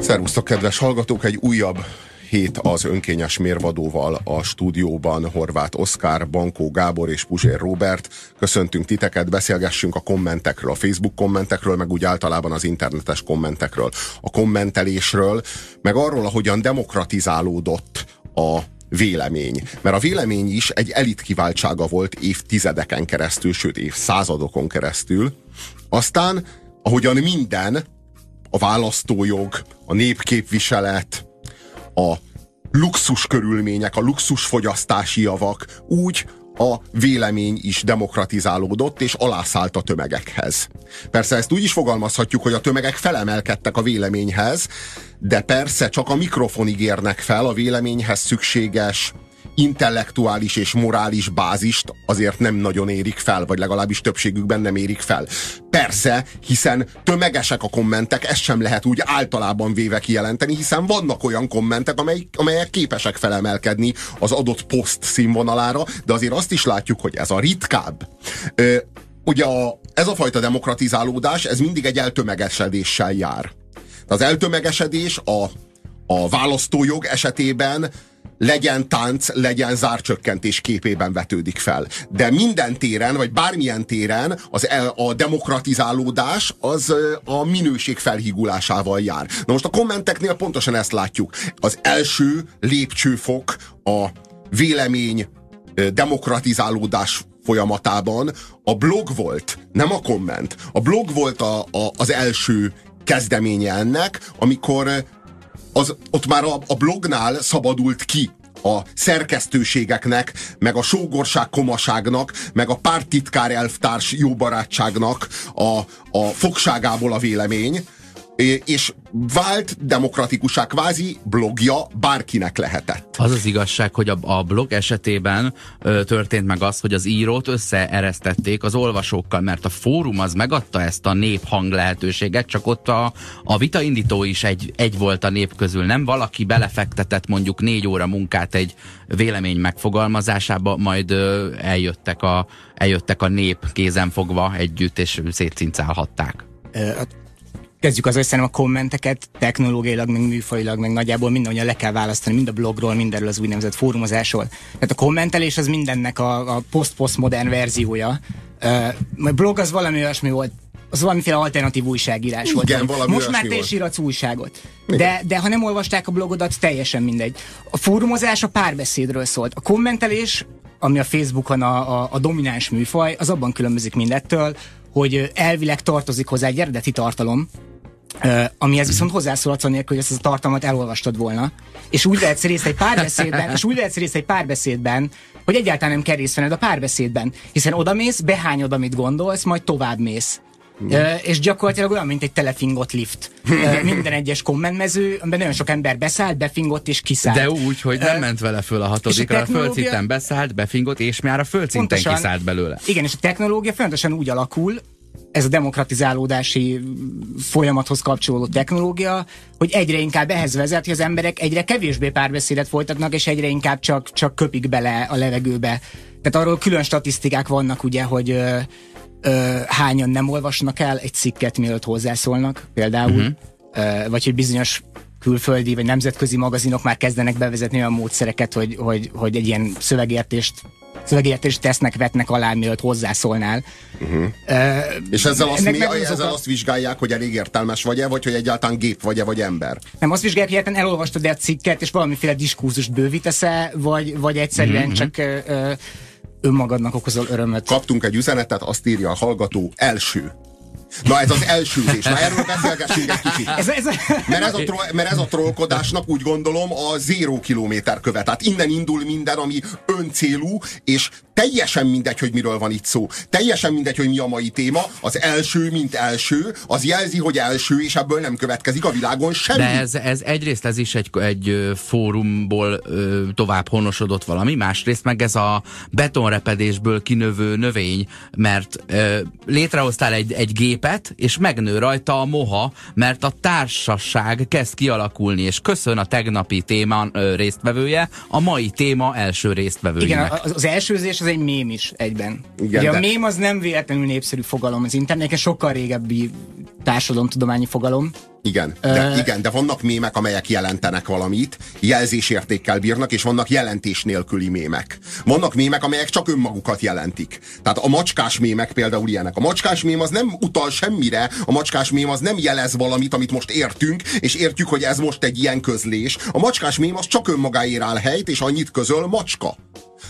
Szervusztok, kedves hallgatók! Egy újabb hét az önkényes mérvadóval a stúdióban Horváth Oszkár, Bankó Gábor és Puzsér Robert. Köszöntünk titeket, beszélgessünk a kommentekről, a Facebook kommentekről, meg úgy általában az internetes kommentekről, a kommentelésről, meg arról, ahogyan demokratizálódott a vélemény. Mert a vélemény is egy elit kiváltsága volt évtizedeken keresztül, sőt évszázadokon keresztül. Aztán, ahogyan minden, a választójog, a népképviselet, a luxus körülmények, a luxus fogyasztási javak úgy a vélemény is demokratizálódott és alászállt a tömegekhez. Persze ezt úgy is fogalmazhatjuk, hogy a tömegek felemelkedtek a véleményhez, de persze csak a mikrofonig érnek fel a véleményhez szükséges intellektuális és morális bázist azért nem nagyon érik fel, vagy legalábbis többségükben nem érik fel. Persze, hiszen tömegesek a kommentek, ezt sem lehet úgy általában véve kijelenteni, hiszen vannak olyan kommentek, amelyek, amelyek képesek felemelkedni az adott poszt színvonalára, de azért azt is látjuk, hogy ez a ritkább. Ö, ugye a, ez a fajta demokratizálódás, ez mindig egy eltömegesedéssel jár. Az eltömegesedés a, a választójog esetében legyen tánc, legyen zárcsökkentés képében vetődik fel. De minden téren, vagy bármilyen téren az a demokratizálódás az a minőség felhigulásával jár. Na most a kommenteknél pontosan ezt látjuk. Az első lépcsőfok a vélemény demokratizálódás folyamatában a blog volt, nem a komment. A blog volt a, a, az első kezdeménye ennek, amikor az, ott már a, a blognál szabadult ki a szerkesztőségeknek, meg a sógorság komaságnak, meg a pártitkár elvtárs jóbarátságnak a, a fogságából a vélemény, és vált demokratikusá kvázi blogja bárkinek lehetett. Az az igazság, hogy a, a blog esetében ö, történt meg az, hogy az írót összeeresztették az olvasókkal, mert a fórum az megadta ezt a néphang lehetőséget, csak ott a, a vitaindító is egy, egy volt a nép közül, nem valaki belefektetett mondjuk négy óra munkát egy vélemény megfogalmazásába, majd ö, eljöttek, a, eljöttek a nép kézen fogva együtt, és szétcincálhatták. Hát kezdjük az, szerintem a kommenteket technológiailag, meg műfajilag, meg nagyjából mindenhogyan le kell választani, mind a blogról, mindenről az úgynevezett fórumozásról. Tehát a kommentelés az mindennek a, a post-postmodern verziója. Uh, blog az valami olyasmi volt, az valamiféle alternatív újságírás Igen, volt. Most már te is írhatsz újságot. De, de ha nem olvasták a blogodat, teljesen mindegy. A fórumozás a párbeszédről szólt. A kommentelés, ami a Facebookon a, a, a domináns műfaj, az abban különbözik mindettől, hogy elvileg tartozik hozzá egy eredeti tartalom, Uh, amihez viszont hozzászólhatsz anélkül, hogy ezt a tartalmat elolvastad volna. És úgy vehetsz részt egy párbeszédben, és úgy vehetsz részt egy párbeszédben, hogy egyáltalán nem kell részt a párbeszédben. Hiszen odamész, behányod, amit gondolsz, majd tovább mész. Uh, és gyakorlatilag olyan, mint egy telefingott lift. Uh, minden egyes kommentmező, amiben nagyon sok ember beszállt, befingott és kiszállt. De úgy, hogy nem uh, ment vele föl a hatodikra, a, technológia... a földszinten beszállt, befingott, és már a földszinten pontosan, kiszállt belőle. Igen, és a technológia fontosan úgy alakul, ez a demokratizálódási folyamathoz kapcsolódó technológia, hogy egyre inkább ehhez vezet, hogy az emberek egyre kevésbé párbeszédet folytatnak, és egyre inkább csak, csak köpik bele a levegőbe. Tehát arról külön statisztikák vannak, ugye, hogy ö, hányan nem olvasnak el egy cikket, mielőtt hozzászólnak, például, uh-huh. ö, vagy hogy bizonyos külföldi vagy nemzetközi magazinok már kezdenek bevezetni olyan módszereket, hogy, hogy, hogy egy ilyen szövegértést szövegértést tesznek, vetnek alá, mielőtt hozzászólnál. Uh-huh. Uh, és ezzel, azt, mi, ezzel a... azt vizsgálják, hogy elég értelmes vagy-e, vagy hogy egyáltalán gép vagy-e, vagy ember? Nem, azt vizsgálják, hogy egyáltalán elolvastad a cikket, és valamiféle diskurzust bővítesz-e, vagy, vagy egyszerűen uh-huh. csak uh, önmagadnak okozol örömöt. Kaptunk egy üzenetet, azt írja a hallgató, első Na ez az első ülés, na erről beszélgessünk egy kicsit. Ez, ez, mert, ez a tro- mert ez a trollkodásnak úgy gondolom a zéró kilométer követ. Tehát innen indul minden, ami öncélú, és teljesen mindegy, hogy miről van itt szó. Teljesen mindegy, hogy mi a mai téma. Az első, mint első, az jelzi, hogy első, és ebből nem következik a világon semmi. De ez, ez egyrészt ez is egy, egy fórumból ö, tovább honosodott valami, másrészt meg ez a betonrepedésből kinövő növény, mert ö, létrehoztál egy, egy gépet, és megnő rajta a moha, mert a társaság kezd kialakulni, és köszön a tegnapi téma ö, résztvevője, a mai téma első résztvevőjének. Igen, az, az elsőzés az egy mém is egyben. Igen, Ugye de... a mém az nem véletlenül népszerű fogalom az interneten, sokkal régebbi társadalomtudományi fogalom. Igen, de, uh, igen, de vannak mémek, amelyek jelentenek valamit, jelzésértékkel bírnak, és vannak jelentés nélküli mémek. Vannak mémek, amelyek csak önmagukat jelentik. Tehát a macskás mémek például ilyenek. A macskás mém az nem utal semmire, a macskás mém az nem jelez valamit, amit most értünk, és értjük, hogy ez most egy ilyen közlés. A macskás mém az csak önmagáért áll helyt, és annyit közöl macska.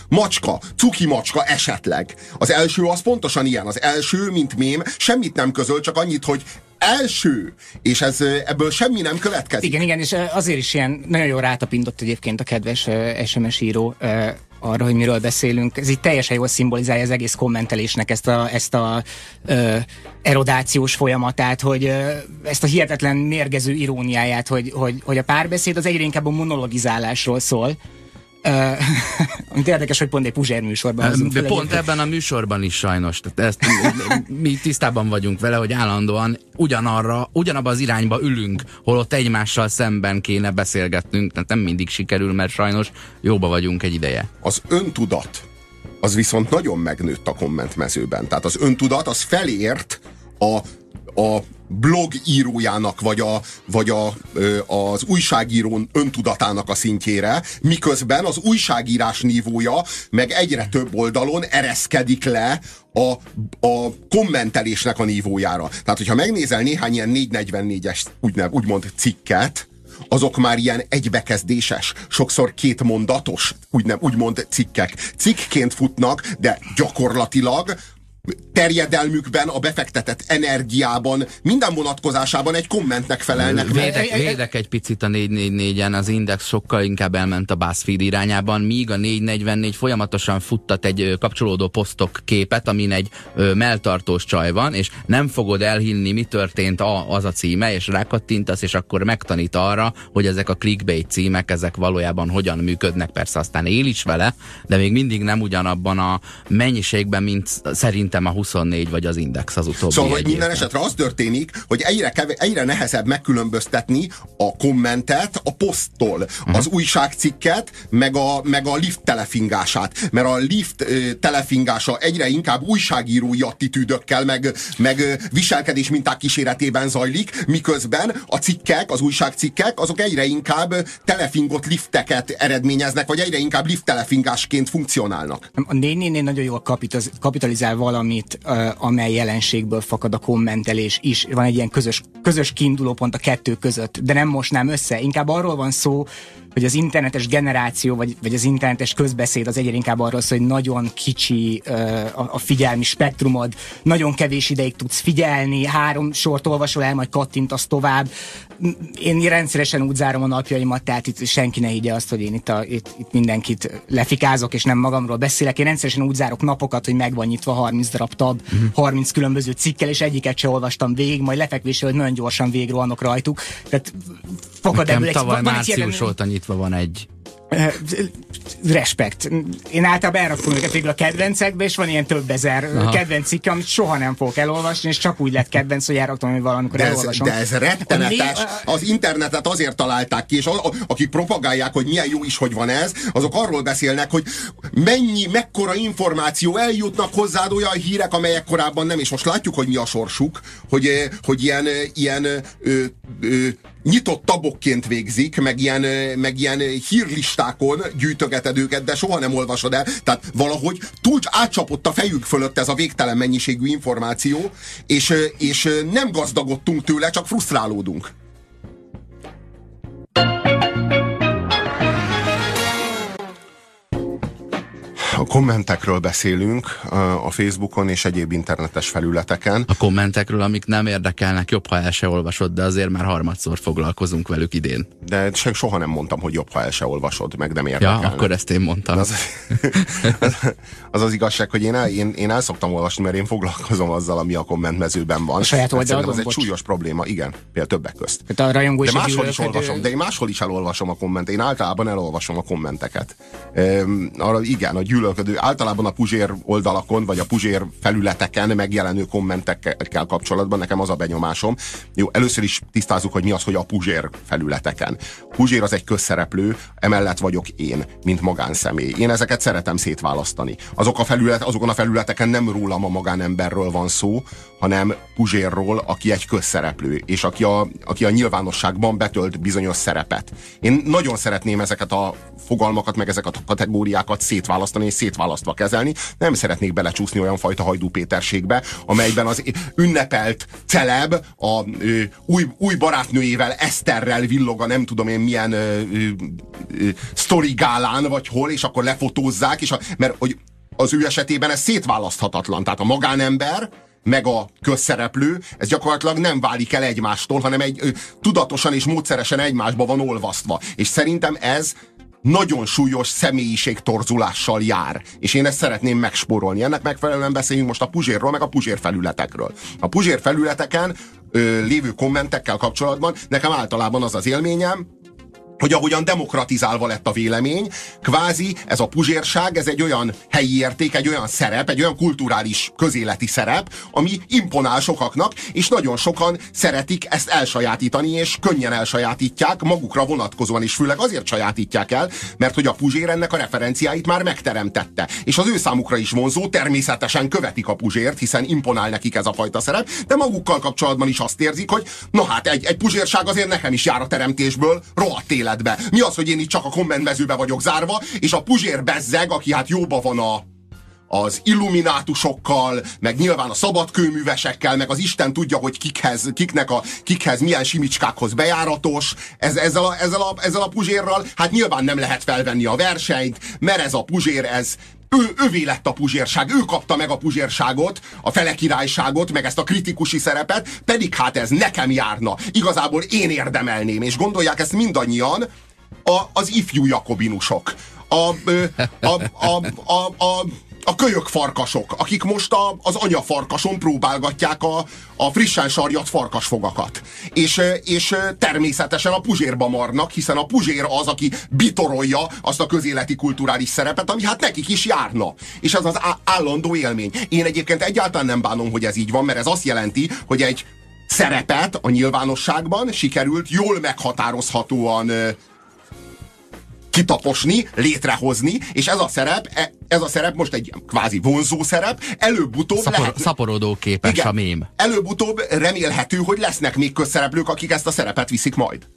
Macska, cuki macska esetleg. Az első az pontosan ilyen. Az első, mint mém, semmit nem közöl, csak annyit, hogy első, és ez, ebből semmi nem következik. Igen, igen, és azért is ilyen nagyon jól rátapintott egyébként a kedves SMS író arra, hogy miről beszélünk. Ez így teljesen jól szimbolizálja az egész kommentelésnek ezt a, ezt a ö, erodációs folyamatát, hogy ö, ezt a hihetetlen mérgező iróniáját, hogy, hogy, hogy a párbeszéd az egyre inkább a monologizálásról szól, amit érdekes, hogy pont egy Puzsér műsorban hozunk De pont ebben a műsorban is sajnos. Tehát ezt, mi tisztában vagyunk vele, hogy állandóan ugyanarra, ugyanabba az irányba ülünk, holott egymással szemben kéne beszélgetnünk, tehát nem mindig sikerül, mert sajnos jóba vagyunk egy ideje. Az öntudat, az viszont nagyon megnőtt a kommentmezőben. Tehát az öntudat az felért a, a blog írójának, vagy, a, vagy a, az újságíró öntudatának a szintjére, miközben az újságírás nívója meg egyre több oldalon ereszkedik le a, a kommentelésnek a nívójára. Tehát, hogyha megnézel néhány ilyen 444-es úgynev, úgymond cikket, azok már ilyen egybekezdéses, sokszor két mondatos, úgy úgymond cikkek. Cikkként futnak, de gyakorlatilag terjedelmükben, a befektetett energiában, minden vonatkozásában egy kommentnek felelnek. Védek, védek egy picit a 444-en, az Index sokkal inkább elment a BuzzFeed irányában, míg a 444 folyamatosan futtat egy kapcsolódó posztok képet, amin egy ö, melltartós csaj van, és nem fogod elhinni, mi történt a, az a címe, és rákattintasz, és akkor megtanít arra, hogy ezek a clickbait címek, ezek valójában hogyan működnek, persze aztán él is vele, de még mindig nem ugyanabban a mennyiségben, mint szerintem a 24 vagy az Index az utóbbi Szóval, hogy minden esetre az történik, hogy egyre, keve, egyre nehezebb megkülönböztetni a kommentet a poszttól, uh-huh. az újságcikket, meg a, meg a lift telefingását. Mert a lift ö, telefingása egyre inkább újságírói attitűdökkel, meg, meg viselkedés minták kíséretében zajlik, miközben a cikkek, az újságcikkek, azok egyre inkább telefingott lifteket eredményeznek, vagy egyre inkább lift telefingásként funkcionálnak. A nénénél nagyon jól kapitalizál valami valamit, amely jelenségből fakad a kommentelés is. Van egy ilyen közös, közös kiindulópont a kettő között, de nem most nem össze. Inkább arról van szó, hogy az internetes generáció, vagy, vagy az internetes közbeszéd az egyre inkább arról szól, hogy nagyon kicsi a, a figyelmi spektrumod, nagyon kevés ideig tudsz figyelni, három sort olvasol el, majd kattintasz tovább. Én rendszeresen úgy zárom a napjaimat, tehát itt senki ne higgye azt, hogy én itt, a, itt, itt mindenkit lefikázok, és nem magamról beszélek. Én rendszeresen úgy zárok napokat, hogy meg van nyitva 30 darab tab, uh-huh. 30 különböző cikkel, és egyiket se olvastam végig, majd lefekvésről, hogy nagyon gyorsan végrohanok rajtuk. Tehát fakad ebből egy... tavaly március óta nyitva van egy respekt. Én általában elrakom őket végül a kedvencekbe, és van ilyen több ezer Aha. kedvenc cikk, amit soha nem fogok elolvasni, és csak úgy lett kedvenc, hogy elraktam, hogy valamikor de ez, elolvasom. De ez rettenetes. Az internetet azért találták ki, és a, a, akik propagálják, hogy milyen jó is, hogy van ez, azok arról beszélnek, hogy mennyi, mekkora információ eljutnak hozzád olyan hírek, amelyek korábban nem, és most látjuk, hogy mi a sorsuk, hogy, hogy ilyen, ilyen ö, ö, nyitott tabokként végzik, meg ilyen, meg ilyen hírlistákon gyűjtögeted őket, de soha nem olvasod el. Tehát valahogy túl átcsapott a fejük fölött ez a végtelen mennyiségű információ, és, és nem gazdagodtunk tőle, csak frusztrálódunk. A kommentekről beszélünk a Facebookon és egyéb internetes felületeken. A kommentekről, amik nem érdekelnek, jobb, ha el se olvasod, de azért már harmadszor foglalkozunk velük idén. De soha nem mondtam, hogy jobb, ha el se olvasod, meg nem érdekelnek. Ja, akkor ezt én mondtam. Az az, az, az igazság, hogy én el, én, én el szoktam olvasni, mert én foglalkozom azzal, ami a kommentmezőben van. A saját oldalon, Ez egy súlyos probléma, igen, például többek közt. Hát a de máshol is olvasom, de én máshol is elolvasom a kommentet. Én általában elolvasom a kommenteket. Ehm, arra igen, a gyűlöl általában a Puzsér oldalakon, vagy a Puzsér felületeken megjelenő kommentekkel kapcsolatban nekem az a benyomásom. Jó, először is tisztázzuk, hogy mi az, hogy a Puzsér felületeken. Puzsér az egy közszereplő, emellett vagyok én, mint magánszemély. Én ezeket szeretem szétválasztani. Azok a felület, azokon a felületeken nem rólam a magánemberről van szó, hanem Puzsérról, aki egy közszereplő, és aki a, aki a nyilvánosságban betölt bizonyos szerepet. Én nagyon szeretném ezeket a fogalmakat, meg ezeket a kategóriákat szétválasztani és szétválasztva kezelni. Nem szeretnék belecsúszni olyan fajta Hajdú Péterségbe, amelyben az ünnepelt celeb a ö, új, új barátnőjével, Eszterrel villog a nem tudom én milyen ö, ö, ö, gálán, vagy hol, és akkor lefotózzák, és a, mert hogy az ő esetében ez szétválaszthatatlan. Tehát a magánember, meg a közszereplő, ez gyakorlatilag nem válik el egymástól, hanem egy tudatosan és módszeresen egymásba van olvasztva. És szerintem ez nagyon súlyos személyiségtorzulással jár. És én ezt szeretném megspórolni. Ennek megfelelően beszéljünk most a Puzsérról, meg a Puzsér felületekről. A Puzsér felületeken ö, lévő kommentekkel kapcsolatban nekem általában az az élményem, hogy ahogyan demokratizálva lett a vélemény, kvázi ez a puzsérság, ez egy olyan helyi érték, egy olyan szerep, egy olyan kulturális közéleti szerep, ami imponál sokaknak, és nagyon sokan szeretik ezt elsajátítani, és könnyen elsajátítják, magukra vonatkozóan is, főleg azért sajátítják el, mert hogy a puzsér ennek a referenciáit már megteremtette. És az ő számukra is vonzó, természetesen követik a puzsért, hiszen imponál nekik ez a fajta szerep, de magukkal kapcsolatban is azt érzik, hogy na hát egy, egy puzsérság azért nekem is jár a teremtésből, rohadt élet életbe. Mi az, hogy én itt csak a kommentmezőbe vagyok zárva, és a Puzsér bezzeg, aki hát jóba van a, az illuminátusokkal, meg nyilván a szabadkőművesekkel, meg az Isten tudja, hogy kikhez, kiknek a, kikhez milyen simicskákhoz bejáratos. Ez, ezzel, a, ezzel, a, ezzel a puzsérral hát nyilván nem lehet felvenni a versenyt, mert ez a puzsér, ez ő, ővé lett a puzsérság, ő kapta meg a puzsérságot, a fele királyságot, meg ezt a kritikusi szerepet, pedig hát ez nekem járna. Igazából én érdemelném, és gondolják ezt mindannyian a, az ifjú jakobinusok. A, a, a, a, a, a a kölyök farkasok, akik most a, az anyafarkason próbálgatják a, a frissen sarjat farkasfogakat. És, és természetesen a puzsérba marnak, hiszen a puzsér az, aki bitorolja azt a közéleti kulturális szerepet, ami hát nekik is járna. És ez az állandó élmény. Én egyébként egyáltalán nem bánom, hogy ez így van, mert ez azt jelenti, hogy egy szerepet a nyilvánosságban sikerült jól meghatározhatóan kitaposni, létrehozni, és ez a szerep, e, ez a szerep most egy kvázi vonzó szerep, előbb-utóbb Szapor, lehet... Szaporodó képes igen, a mém. Előbb-utóbb remélhető, hogy lesznek még közszereplők, akik ezt a szerepet viszik majd.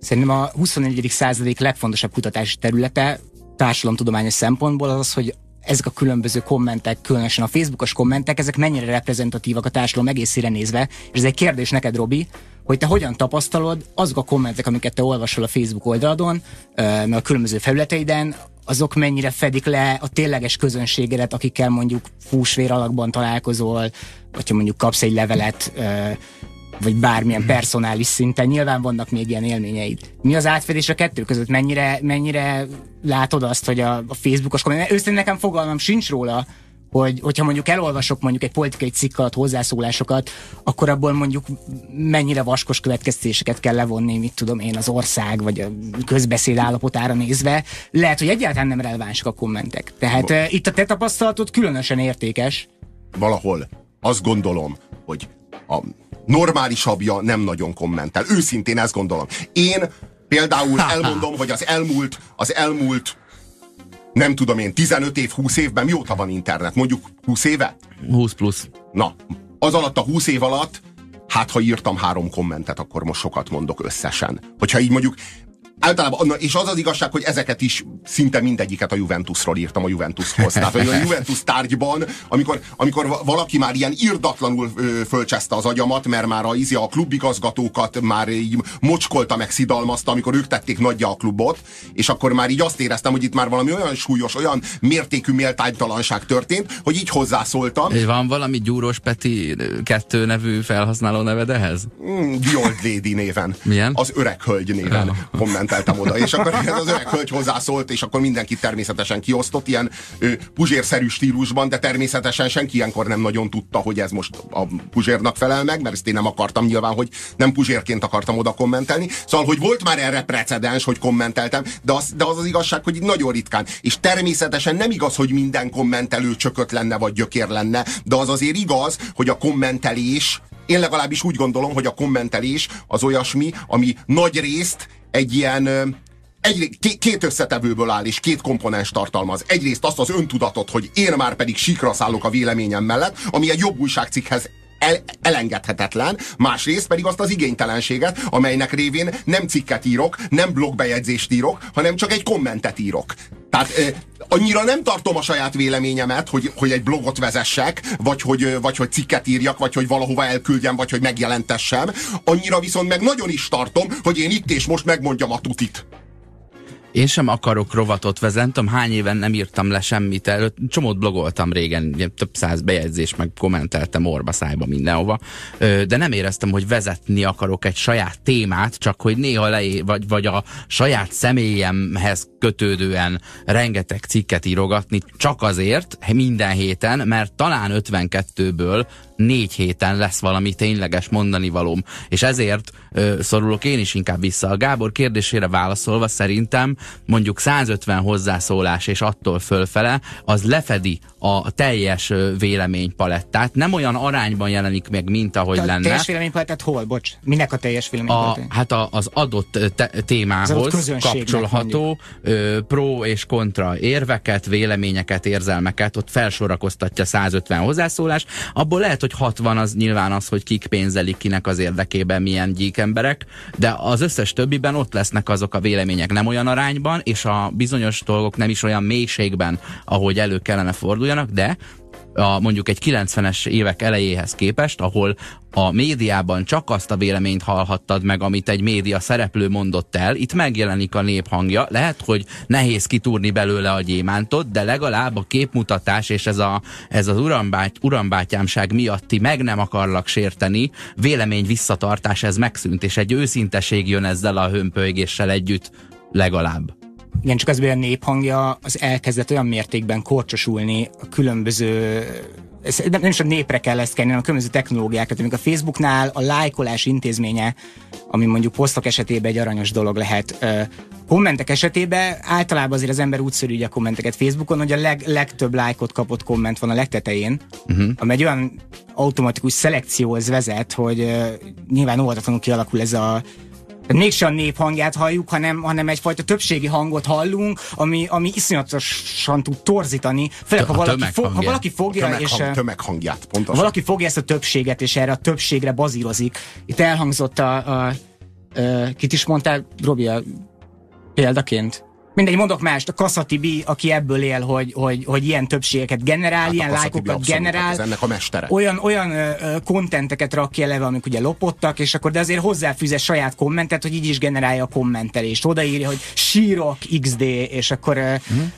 Szerintem a 21. századék legfontosabb kutatási területe társadalomtudományos szempontból az az, hogy ezek a különböző kommentek, különösen a Facebookos kommentek, ezek mennyire reprezentatívak a társadalom egészére nézve, és ez egy kérdés neked, Robi, hogy te hogyan tapasztalod azok a kommentek, amiket te olvasol a Facebook oldaladon, meg a különböző felületeiden, azok mennyire fedik le a tényleges közönségedet, akikkel mondjuk fúsvér alakban találkozol, vagy ha mondjuk kapsz egy levelet, vagy bármilyen personális szinten, nyilván vannak még ilyen élményeid. Mi az átfedés a kettő között? Mennyire, mennyire látod azt, hogy a, a Facebookos komment, őszintén nekem fogalmam sincs róla, hogy, hogyha mondjuk elolvasok mondjuk egy politikai cikk alatt hozzászólásokat, akkor abból mondjuk mennyire vaskos következtéseket kell levonni, mit tudom én, az ország vagy a közbeszéd állapotára nézve. Lehet, hogy egyáltalán nem relevánsak a kommentek. Tehát uh, itt a te tapasztalatod különösen értékes. Valahol azt gondolom, hogy a normálisabbja nem nagyon kommentel. Őszintén ezt gondolom. Én például elmondom, hogy az elmúlt, az elmúlt nem tudom én, 15 év, 20 évben mióta van internet? Mondjuk 20 éve? 20 plusz. Na, az alatt a 20 év alatt, hát ha írtam három kommentet, akkor most sokat mondok összesen. Hogyha így mondjuk általában, és az az igazság, hogy ezeket is szinte mindegyiket a Juventusról írtam a Juventushoz. Tehát a Juventus tárgyban, amikor, amikor valaki már ilyen irdatlanul fölcseszte az agyamat, mert már a, a klubigazgatókat már így mocskolta meg szidalmazta, amikor ők tették nagyja a klubot, és akkor már így azt éreztem, hogy itt már valami olyan súlyos, olyan mértékű méltánytalanság történt, hogy így hozzászóltam. És van valami Gyúros Peti kettő nevű felhasználó neved ehhez? Mm, The Old Lady néven. Milyen? Az öreg hölgy néven komment kommenteltem oda, és akkor az öreg hölgy hozzászólt, és akkor mindenki természetesen kiosztott ilyen ö, puzsérszerű stílusban, de természetesen senki ilyenkor nem nagyon tudta, hogy ez most a puzsérnak felel meg, mert ezt én nem akartam nyilván, hogy nem puzsérként akartam oda kommentelni. Szóval, hogy volt már erre precedens, hogy kommenteltem, de az, de az az igazság, hogy nagyon ritkán. És természetesen nem igaz, hogy minden kommentelő csökött lenne, vagy gyökér lenne, de az azért igaz, hogy a kommentelés én legalábbis úgy gondolom, hogy a kommentelés az olyasmi, ami nagy részt egy ilyen egy, két összetevőből áll, és két komponens tartalmaz. Egyrészt azt az öntudatot, hogy én már pedig sikra szállok a véleményem mellett, ami egy jobb újságcikkhez el, elengedhetetlen, másrészt pedig azt az igénytelenséget, amelynek révén nem cikket írok, nem blogbejegyzést írok, hanem csak egy kommentet írok. Tehát eh, annyira nem tartom a saját véleményemet, hogy, hogy egy blogot vezessek, vagy hogy, vagy hogy cikket írjak, vagy hogy valahova elküldjem, vagy hogy megjelentessem. Annyira viszont meg nagyon is tartom, hogy én itt és most megmondjam a tutit. Én sem akarok rovatot vezentem, hány éven nem írtam le semmit, előtt. Csomót blogoltam régen, több száz bejegyzés, meg kommenteltem orba szájba mindenhova, de nem éreztem, hogy vezetni akarok egy saját témát, csak hogy néha le, vagy, vagy a saját személyemhez kötődően rengeteg cikket írogatni, csak azért, minden héten, mert talán 52-ből négy héten lesz valami tényleges mondani valóm. És ezért ö, szorulok én is inkább vissza. A Gábor kérdésére válaszolva szerintem mondjuk 150 hozzászólás és attól fölfele, az lefedi a teljes véleménypalettát. Nem olyan arányban jelenik meg, mint ahogy a lenne. teljes véleménypalettát hol? Bocs, minek a teljes véleménypalettát? Hát a, az adott te témához az adott kapcsolható ö, pro és kontra érveket, véleményeket, érzelmeket, ott felsorakoztatja 150 hozzászólás. Abból lehet, hogy 60 az nyilván az, hogy kik pénzelik kinek az érdekében milyen gyík emberek, de az összes többiben ott lesznek azok a vélemények nem olyan arányban, és a bizonyos dolgok nem is olyan mélységben, ahogy elő kellene forduljanak, de a, mondjuk egy 90-es évek elejéhez képest, ahol a médiában csak azt a véleményt hallhattad meg, amit egy média szereplő mondott el, itt megjelenik a néphangja, lehet, hogy nehéz kitúrni belőle a gyémántot, de legalább a képmutatás és ez, a, ez az urambát, urambátyámság miatti meg nem akarlak sérteni, vélemény visszatartás ez megszűnt, és egy őszinteség jön ezzel a hömpölygéssel együtt legalább. Igen, csak az, hogy a néphangja az elkezdett olyan mértékben korcsosulni a különböző nem, nem is a népre kell ezt kenni, hanem a különböző technológiákat. Amikor a Facebooknál a lájkolás intézménye, ami mondjuk posztok esetében egy aranyos dolog lehet, kommentek esetében általában azért az ember úgy szörű a kommenteket Facebookon, hogy a leg, legtöbb lájkot kapott komment van a legtetején, uh-huh. ami egy olyan automatikus szelekcióhoz vezet, hogy uh, nyilván óvatatlanul kialakul ez a tehát mégsem a nép hangját halljuk, hanem, hanem egyfajta többségi hangot hallunk, ami, ami iszonyatosan tud torzítani, főleg ha valaki, fog, ha valaki fogja tömeghang, és... Tömeghangját, pontosan. Ha valaki fogja ezt a többséget, és erre a többségre bazírozik. Itt elhangzott a, a, a kit is mondtál, Robi, a példaként? Mindegy, mondok mást, a Kasszatibi, aki ebből él, hogy, hogy, hogy ilyen többségeket generál, hát ilyen lájkokat generál. Ez ennek a mestere. Olyan, olyan kontenteket rak ki eleve, amik ugye lopottak, és akkor de azért hozzáfűz saját kommentet, hogy így is generálja a kommentelést. Odaírja, hogy sírok XD, és akkor hmm.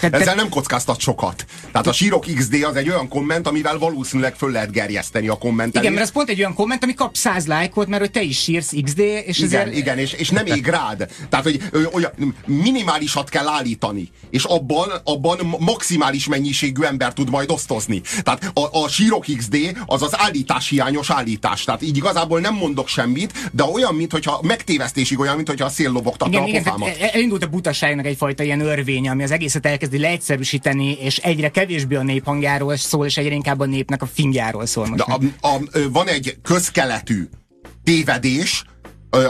Tehát, Ezzel nem kockáztat sokat. Tehát a sírok XD az egy olyan komment, amivel valószínűleg föl lehet gerjeszteni a kommentet. Igen, mert ez pont egy olyan komment, ami kap 100 lájkot, mert hogy te is sírsz XD, és igen, ezért... Igen, és, és nem ég rád. Tehát, hogy olyan minimálisat kell állítani, és abban, abban maximális mennyiségű ember tud majd osztozni. Tehát a, a sírok XD az az állításhiányos állítás. Tehát így igazából nem mondok semmit, de olyan, mintha megtévesztésig olyan, mintha a szél lobogtatta igen, a igen, pofámat. Elindult a butaságnak egyfajta ilyen örvény, ami az egészet elkezdi leegyszerűsíteni, és egyre kevésbé a néphangjáról szól, és egyre inkább a népnek a fingjáról szól. Most De a, a, van egy közkeletű tévedés,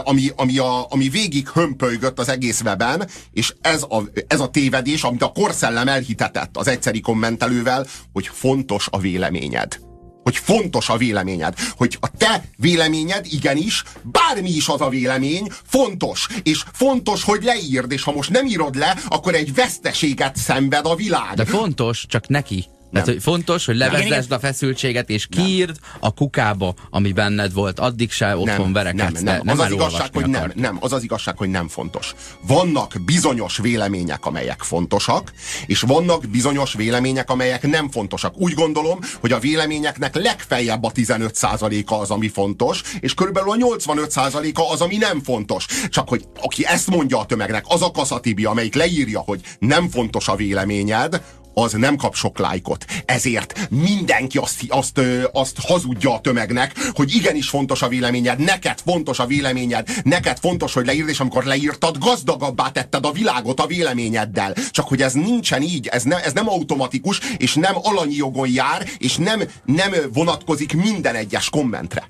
ami, ami, a, ami végig hömpölygött az egész weben, és ez a, ez a tévedés, amit a korszellem elhitetett az egyszeri kommentelővel, hogy fontos a véleményed hogy fontos a véleményed, hogy a te véleményed igenis, bármi is az a vélemény, fontos, és fontos, hogy leírd, és ha most nem írod le, akkor egy veszteséget szenved a világ. De fontos, csak neki Tehát, hogy fontos, hogy levezesd a feszültséget, és kiírd a kukába, ami benned volt. Addig se otthon nem, verekedsz. nem, nem. nem az az igazság, hogy nem, nem. Az az igazság, hogy nem fontos. Vannak bizonyos vélemények, amelyek fontosak, és vannak bizonyos vélemények, amelyek nem fontosak. Úgy gondolom, hogy a véleményeknek legfeljebb a 15%-a az, ami fontos, és körülbelül a 85%-a az, ami nem fontos. Csak hogy aki ezt mondja a tömegnek, az a kaszatibi, amelyik leírja, hogy nem fontos a véleményed, az nem kap sok lájkot. Ezért mindenki azt, azt, azt hazudja a tömegnek, hogy igenis fontos a véleményed, neked fontos a véleményed, neked fontos, hogy leírd, és amikor leírtad, gazdagabbá tetted a világot a véleményeddel. Csak hogy ez nincsen így, ez, ne, ez nem automatikus, és nem alanyi jogon jár, és nem, nem vonatkozik minden egyes kommentre.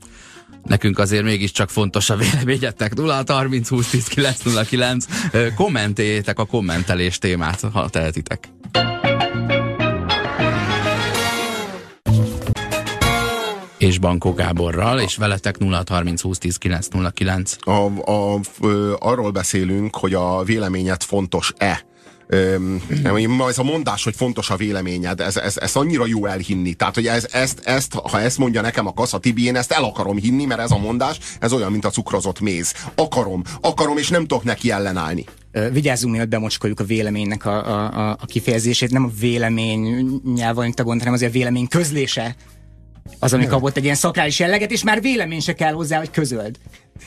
Nekünk azért mégiscsak fontos a véleményetek. 0 30 20 10 909. Ö, Kommentéljétek a kommentelés témát, ha tehetitek. És Bankó Gáborral, és veletek 0 30 20 10 909. A, a, arról beszélünk, hogy a véleményed fontos-e. Öm, ez a mondás, hogy fontos a véleményed, ez, ez, ez annyira jó elhinni. Tehát, hogy ez, ezt, ezt, ha ezt mondja nekem a Kassa Tibi, én ezt el akarom hinni, mert ez a mondás, ez olyan, mint a cukrozott méz. Akarom, akarom, és nem tudok neki ellenállni. Vigyázzunk, mielőtt bemocskoljuk a véleménynek a, a, a, kifejezését. Nem a vélemény nyelven itt a gond, hanem azért a vélemény közlése az, ami kapott egy ilyen szakrális jelleget, és már vélemény se kell hozzá, hogy közöld.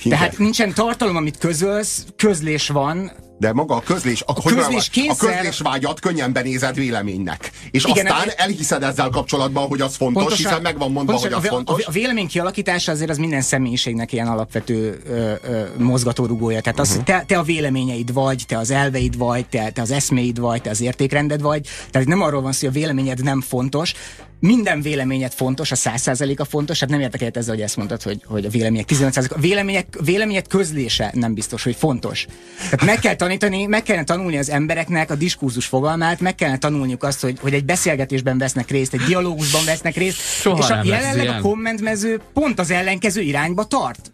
Igen. Tehát nincsen tartalom, amit közölsz, közlés van, De maga a közlés, a, hogy közlés mondjam, a kényszer- közlés vágyat könnyen benézed véleménynek. És Igen, aztán ez- elhiszed ezzel kapcsolatban, hogy az fontos, hiszen meg van mondva, hogy pontosan az a, fontos. A, a vélemény kialakítása azért az minden személyiségnek ilyen alapvető ö, ö, mozgatórugója. Tehát az, uh-huh. te, te a véleményeid vagy, te az elveid vagy, te, te az eszméid vagy, te az értékrended vagy. Tehát nem arról van szó, hogy a véleményed nem fontos. Minden véleményed fontos, a száz százaléka fontos, hát nem értek egyet ezzel, hogy ezt mondtad, hogy, hogy a vélemények 15 a vélemények, vélemények közlése nem biztos, hogy fontos. Tehát meg kell tanítani, meg kellene tanulni az embereknek a diskurzus fogalmát, meg kellene tanulniuk azt, hogy, hogy egy beszélgetésben vesznek részt, egy dialógusban vesznek részt, Soha és a, jelenleg ilyen. a kommentmező pont az ellenkező irányba tart.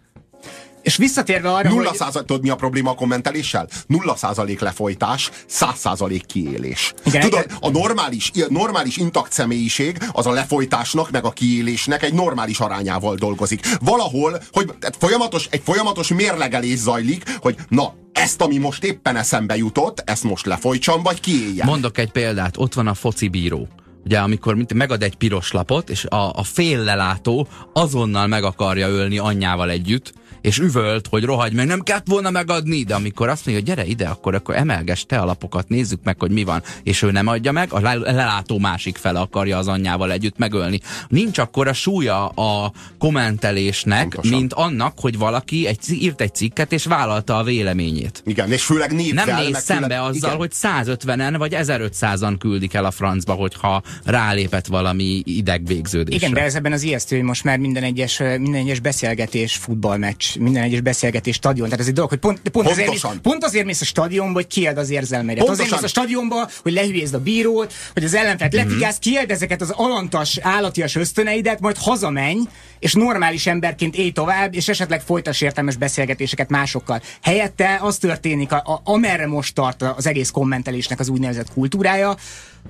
És visszatérve arra, Nulla hogy... százalék, tudod mi a probléma a kommenteléssel? Nulla százalék lefolytás, száz százalék kiélés. Igen, Tudod, a normális, normális intakt személyiség az a lefolytásnak, meg a kiélésnek egy normális arányával dolgozik. Valahol, hogy folyamatos, egy folyamatos mérlegelés zajlik, hogy na, ezt, ami most éppen eszembe jutott, ezt most lefolytsam, vagy kiéljem. Mondok egy példát, ott van a foci bíró. Ugye, amikor mint megad egy piros lapot, és a, a féllelátó azonnal meg akarja ölni anyjával együtt, és üvölt, hogy rohagy meg, nem kellett volna megadni, de amikor azt mondja, hogy gyere ide, akkor, akkor emelges te a lapokat, nézzük meg, hogy mi van, és ő nem adja meg, a le- lelátó másik fele akarja az anyjával együtt megölni. Nincs akkor a súlya a kommentelésnek, Pontosan. mint annak, hogy valaki egy, írt egy cikket, és vállalta a véleményét. Igen, és főleg névvel. Nem néz szembe főleg, azzal, igen. hogy 150-en vagy 1500-an küldik el a francba, hogyha rálépett valami idegvégződésre. Igen, de ez ebben az ijesztő, hogy most már minden egyes, minden egyes beszélgetés futballmeccs, minden egyes beszélgetés stadion. Tehát ez egy dolog, hogy pont, pont, azért, mész, Pontosan. pont azért mész a stadionba, hogy kield az érzelmeidet. Pontosan. Azért mész a stadionba, hogy lehülyézd a bírót, hogy az ellenfelet Mhm. lefigász, kield ezeket az alantas, állatias ösztöneidet, majd hazamenj, és normális emberként élj tovább, és esetleg folytass értelmes beszélgetéseket másokkal. Helyette az történik, a, a, amerre most tart az egész kommentelésnek az úgynevezett kultúrája,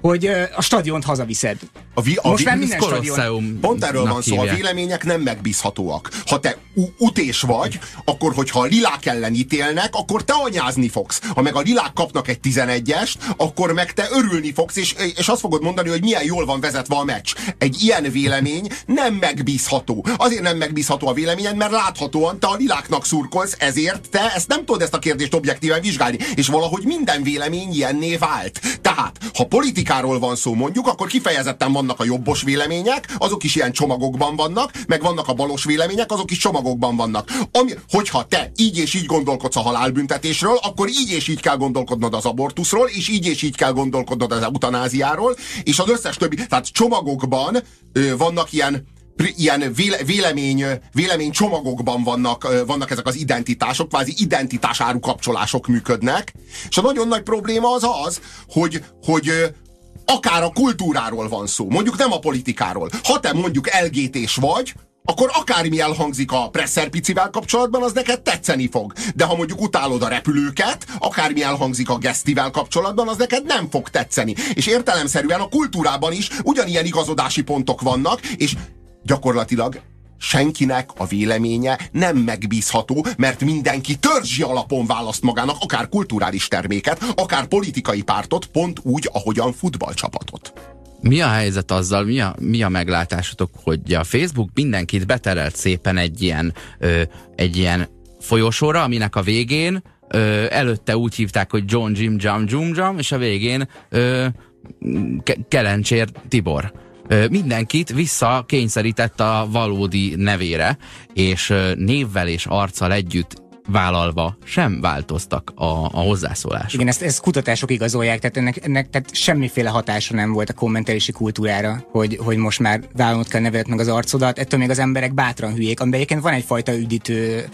hogy a stadiont hazaviszed. A vi, a Most már minden stadion. Pont erről van szó, a hívják. vélemények nem megbízhatóak. Ha te utés vagy, akkor hogyha a lilák ellen ítélnek, akkor te anyázni fogsz. Ha meg a lilák kapnak egy 11-est, akkor meg te örülni fogsz, és, és azt fogod mondani, hogy milyen jól van vezetve a meccs. Egy ilyen vélemény nem megbízható. Azért nem megbízható a véleményed, mert láthatóan te a liláknak szurkolsz, ezért te ezt nem tudod ezt a kérdést objektíven vizsgálni. És valahogy minden vélemény ilyenné vált. Tehát, ha politikáról van szó mondjuk, akkor kifejezetten vannak a jobbos vélemények, azok is ilyen csomagokban vannak, meg vannak a balos vélemények, azok is csomagokban vannak. Ami, hogyha te így és így gondolkodsz a halálbüntetésről, akkor így és így kell gondolkodnod az abortuszról, és így és így kell gondolkodnod az eutanáziáról, és az összes többi, tehát csomagokban ö, vannak ilyen ilyen véle, vélemény, vélemény csomagokban vannak, vannak ezek az identitások, kvázi identitás árukapcsolások működnek, és a nagyon nagy probléma az az, hogy, hogy akár a kultúráról van szó, mondjuk nem a politikáról. Ha te mondjuk LGT-s vagy, akkor akármi elhangzik a Presser picivel kapcsolatban, az neked tetszeni fog. De ha mondjuk utálod a repülőket, akármi elhangzik a Gesztivel kapcsolatban, az neked nem fog tetszeni. És értelemszerűen a kultúrában is ugyanilyen igazodási pontok vannak, és gyakorlatilag senkinek a véleménye nem megbízható, mert mindenki törzsi alapon választ magának akár kulturális terméket, akár politikai pártot, pont úgy, ahogyan futballcsapatot. Mi a helyzet azzal, mi a, mi a meglátásotok, hogy a Facebook mindenkit beterelt szépen egy ilyen, ö, egy ilyen folyosóra, aminek a végén ö, előtte úgy hívták, hogy John Jim Jam Jum Jam, és a végén ö, Ke- Kelencsér Tibor. Mindenkit vissza kényszerített a valódi nevére, és névvel és arccal együtt vállalva sem változtak a, a hozzászólások. Igen, ezt, ezt kutatások igazolják, tehát ennek, ennek tehát semmiféle hatása nem volt a kommentelési kultúrára, hogy, hogy most már vállalnod kell nevedet meg az arcodat, ettől még az emberek bátran hülyék, amiben egyébként van egyfajta üdítő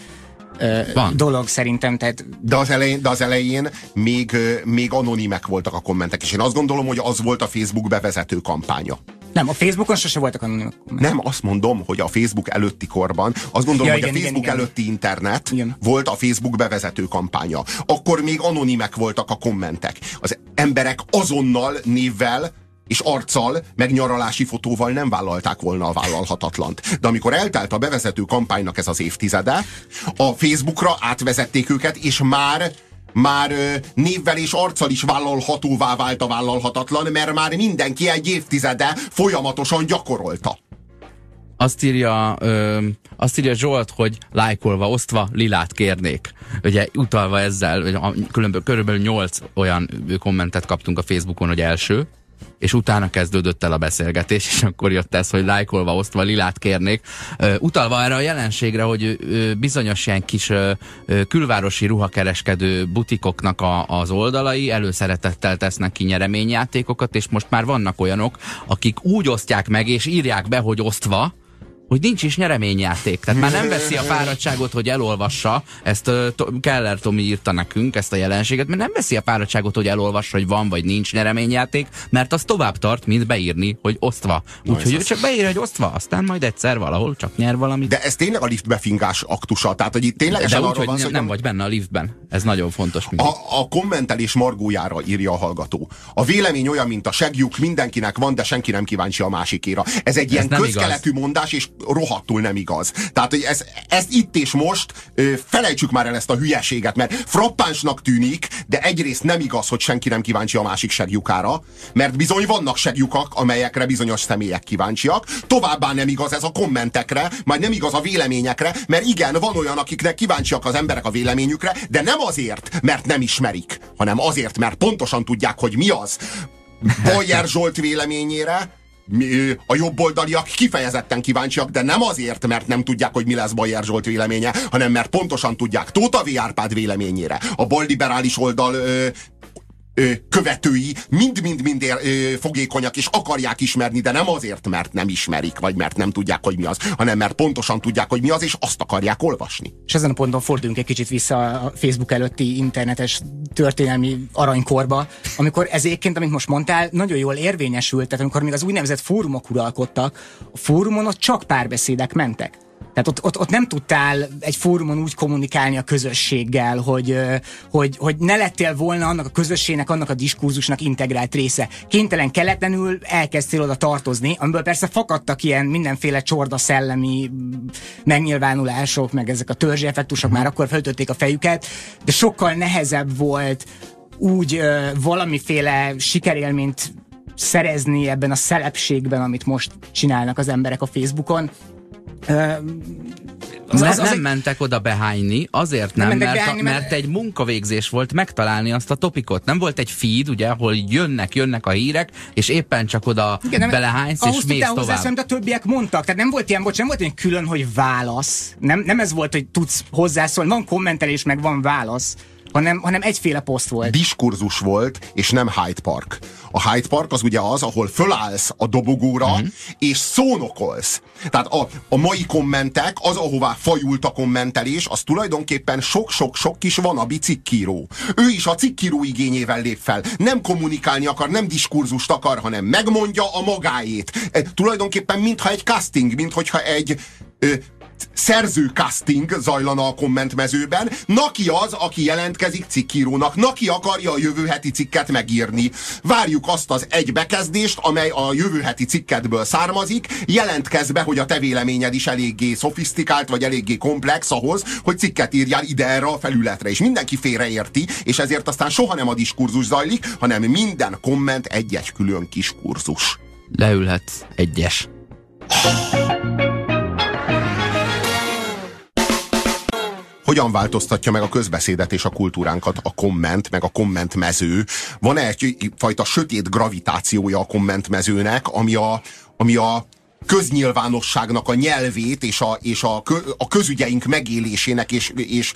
Van. dolog szerintem, tehát De az elején, de az elején még, még anonimek voltak a kommentek, és én azt gondolom, hogy az volt a Facebook bevezető kampánya. nem, a Facebookon sose voltak anonimak. Nem, azt mondom, hogy a Facebook előtti korban, azt gondolom, Ja, hogy igen, a Facebook igen, igen. előtti internet Igen. volt a Facebook bevezető kampánya. Akkor még anonimek voltak a kommentek. Az emberek azonnal névvel és arccal, meg nyaralási fotóval nem vállalták volna a vállalhatatlant. De amikor eltelt a bevezető kampánynak ez az évtizede, a Facebookra átvezették őket, és már már névvel és arccal is vállalhatóvá vált a vállalhatatlan, mert már mindenki egy évtizede folyamatosan gyakorolta. Azt írja, ö, azt írja Zsolt, hogy lájkolva, osztva lilát kérnék. Ugye utalva ezzel, különböző, körülbelül 8 olyan kommentet kaptunk a Facebookon, hogy első, és utána kezdődött el a beszélgetés, és akkor jött ez, hogy lájkolva, osztva lilát kérnék. Utalva erre a jelenségre, hogy bizonyos ilyen kis külvárosi ruhakereskedő butikoknak a, az oldalai előszeretettel tesznek ki nyereményjátékokat, és most már vannak olyanok, akik úgy osztják meg, és írják be, hogy osztva, hogy nincs is nyereményjáték. Tehát már nem veszi a fáradtságot, hogy elolvassa, ezt uh, Keller Tomi írta nekünk, ezt a jelenséget, mert nem veszi a fáradtságot, hogy elolvassa, hogy van vagy nincs nyereményjáték, mert az tovább tart, mint beírni, hogy osztva. Úgyhogy ő csak beír, hogy osztva, aztán majd egyszer valahol csak nyer valamit. De ez tényleg a liftbefingás aktusa, tehát hogy itt De, ténylegesen de úgy, hogy van nem, nem vagy benne a liftben. Ez nagyon fontos. mindig. A, a kommentelés margójára írja a hallgató. A vélemény olyan, mint a segjuk, mindenkinek van, de senki nem kíváncsi a másikéra. Ez egy ilyen nem közkeletű mondás, és rohadtul nem igaz. Tehát, hogy ez, ezt itt és most ö, felejtsük már el ezt a hülyeséget, mert frappánsnak tűnik, de egyrészt nem igaz, hogy senki nem kíváncsi a másik segjukára, mert bizony vannak segjukak, amelyekre bizonyos személyek kíváncsiak. Továbbá nem igaz ez a kommentekre, majd nem igaz a véleményekre, mert igen, van olyan, akiknek kíváncsiak az emberek a véleményükre, de nem azért, mert nem ismerik, hanem azért, mert pontosan tudják, hogy mi az. Bajer Zsolt véleményére a jobboldaliak kifejezetten kíváncsiak, de nem azért, mert nem tudják, hogy mi lesz Bajer Zsolt véleménye, hanem mert pontosan tudják Tóta V. Árpád véleményére. A balliberális oldal ö, követői mind-mind-mind fogékonyak, és akarják ismerni, de nem azért, mert nem ismerik, vagy mert nem tudják, hogy mi az, hanem mert pontosan tudják, hogy mi az, és azt akarják olvasni. És ezen a ponton forduljunk egy kicsit vissza a Facebook előtti internetes történelmi aranykorba, amikor ez egyébként, amit most mondtál, nagyon jól érvényesült, tehát amikor még az úgynevezett fórumok uralkodtak, a fórumon ott csak párbeszédek mentek. Tehát ott, ott, ott nem tudtál egy fórumon úgy kommunikálni a közösséggel, hogy, hogy, hogy ne lettél volna annak a közösségnek, annak a diskurzusnak integrált része. Kénytelen keletlenül elkezdtél oda tartozni, amiből persze fakadtak ilyen mindenféle csorda szellemi mm, megnyilvánulások, meg ezek a törzsi effektusok már akkor felütötték a fejüket, de sokkal nehezebb volt úgy ö, valamiféle sikerélményt szerezni ebben a szelepségben, amit most csinálnak az emberek a Facebookon. Az, az, az nem mentek oda behányni, azért nem, Nem mert, behányni, mert- mert egy munkavégzés volt megtalálni azt a topikot. Nem volt egy feed, ugye, ahol jönnek, jönnek a hírek, és éppen csak oda Igen, nem, belehánysz, ahhoz és mész tovább. amit a többiek mondtak. Tehát nem volt ilyen, bocs, nem volt ilyen külön, hogy válasz. Nem, nem ez volt, hogy tudsz hozzászólni. Van kommentelés, meg van válasz. Hanem, hanem egyféle poszt volt. diskurzus volt, és nem Hyde Park. A Hyde Park az ugye az, ahol fölállsz a dobogóra, uh-huh. és szónokolsz. Tehát a, a mai kommentek, az, ahová fajult a kommentelés, az tulajdonképpen sok-sok-sok kis vanabi cikkíró. Ő is a cikkíró igényével lép fel. Nem kommunikálni akar, nem diskurzust akar, hanem megmondja a magáét. E, tulajdonképpen mintha egy casting, mintha egy szerzőcasting zajlana a kommentmezőben. Naki az, aki jelentkezik cikkírónak. Naki akarja a jövő heti cikket megírni. Várjuk azt az egy bekezdést, amely a jövő heti cikketből származik. Jelentkezz be, hogy a te véleményed is eléggé szofisztikált, vagy eléggé komplex ahhoz, hogy cikket írjál ide erre a felületre. És mindenki félreérti, és ezért aztán soha nem a diskurzus zajlik, hanem minden komment egy-egy külön kis kurzus. Leülhetsz egyes. Hogyan változtatja meg a közbeszédet és a kultúránkat a komment, meg a kommentmező? Van-e egyfajta sötét gravitációja a kommentmezőnek, ami a, ami a köznyilvánosságnak a nyelvét és a, és a, a közügyeink megélésének és, és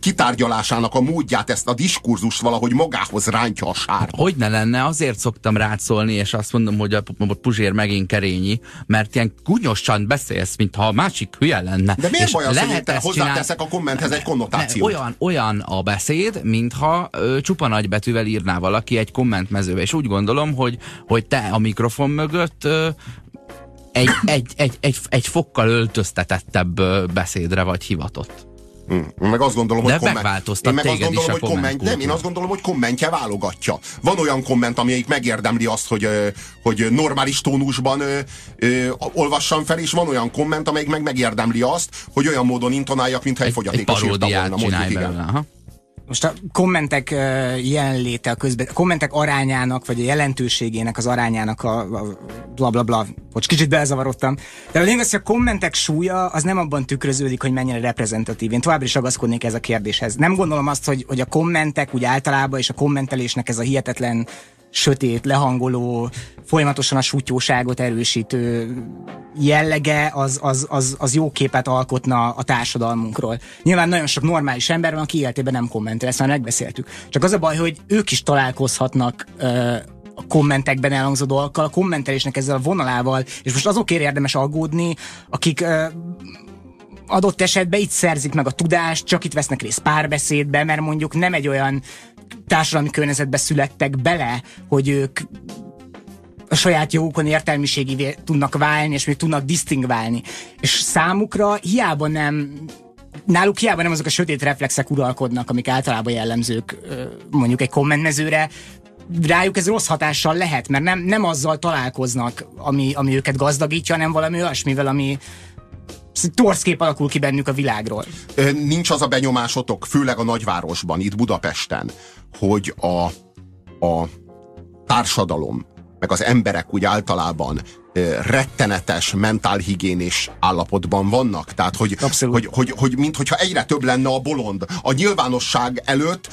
kitárgyalásának a módját, ezt a diskurzust valahogy magához rántja a sár. Hogy ne lenne, azért szoktam rátszólni, és azt mondom, hogy a, Puzsér megint kerényi, mert ilyen gúnyosan beszélsz, mintha a másik hülye lenne. De miért baj az, hogy te hozzáteszek a kommenthez egy konnotációt? Olyan, olyan a beszéd, mintha ö, csupa nagybetűvel írná valaki egy kommentmezőbe, és úgy gondolom, hogy, hogy te a mikrofon mögött ö, egy, egy, egy, egy, egy fokkal öltöztetettebb beszédre vagy hivatott. Hmm. Meg azt gondolom, De hogy komment... én meg azt gondolom, hogy komment, nem, én azt gondolom, hogy kommentje válogatja. Van olyan komment, amelyik megérdemli azt, hogy, hogy normális tónusban ö, ö, olvassam fel, és van olyan komment, amelyik meg megérdemli azt, hogy olyan módon intonáljak, mintha egy, egy fogyatékos egy írta volna. Mondjuk, igen. Aha. Most a kommentek jelenléte, a, közben, a kommentek arányának, vagy a jelentőségének az arányának a, a bla bla hogy kicsit belzavarodtam. De a lényeg az, hogy a kommentek súlya az nem abban tükröződik, hogy mennyire reprezentatív. Én továbbra is ragaszkodnék ez a kérdéshez. Nem gondolom azt, hogy, hogy a kommentek úgy általában, és a kommentelésnek ez a hihetetlen sötét, lehangoló, folyamatosan a sutyóságot erősítő jellege, az, az, az, az jó képet alkotna a társadalmunkról. Nyilván nagyon sok normális ember van, aki életében nem kommentel, ezt már megbeszéltük. Csak az a baj, hogy ők is találkozhatnak ö, a kommentekben elhangzó dolgokkal, a kommentelésnek ezzel a vonalával, és most azokért érdemes aggódni, akik ö, adott esetben itt szerzik meg a tudást, csak itt vesznek részt párbeszédbe, mert mondjuk nem egy olyan társadalmi környezetbe születtek bele, hogy ők a saját jogukon értelmiségivé tudnak válni, és még tudnak disztingválni. És számukra hiába nem náluk hiába nem azok a sötét reflexek uralkodnak, amik általában jellemzők mondjuk egy kommentmezőre, rájuk ez rossz hatással lehet, mert nem, nem azzal találkoznak, ami, ami őket gazdagítja, hanem valami olyasmivel, ami, torszkép alakul ki bennük a világról. Nincs az a benyomásotok, főleg a nagyvárosban, itt Budapesten, hogy a, a társadalom, meg az emberek úgy általában rettenetes mentálhigiénés állapotban vannak. Tehát, hogy, hogy, hogy, hogy mint hogyha egyre több lenne a bolond. A nyilvánosság előtt,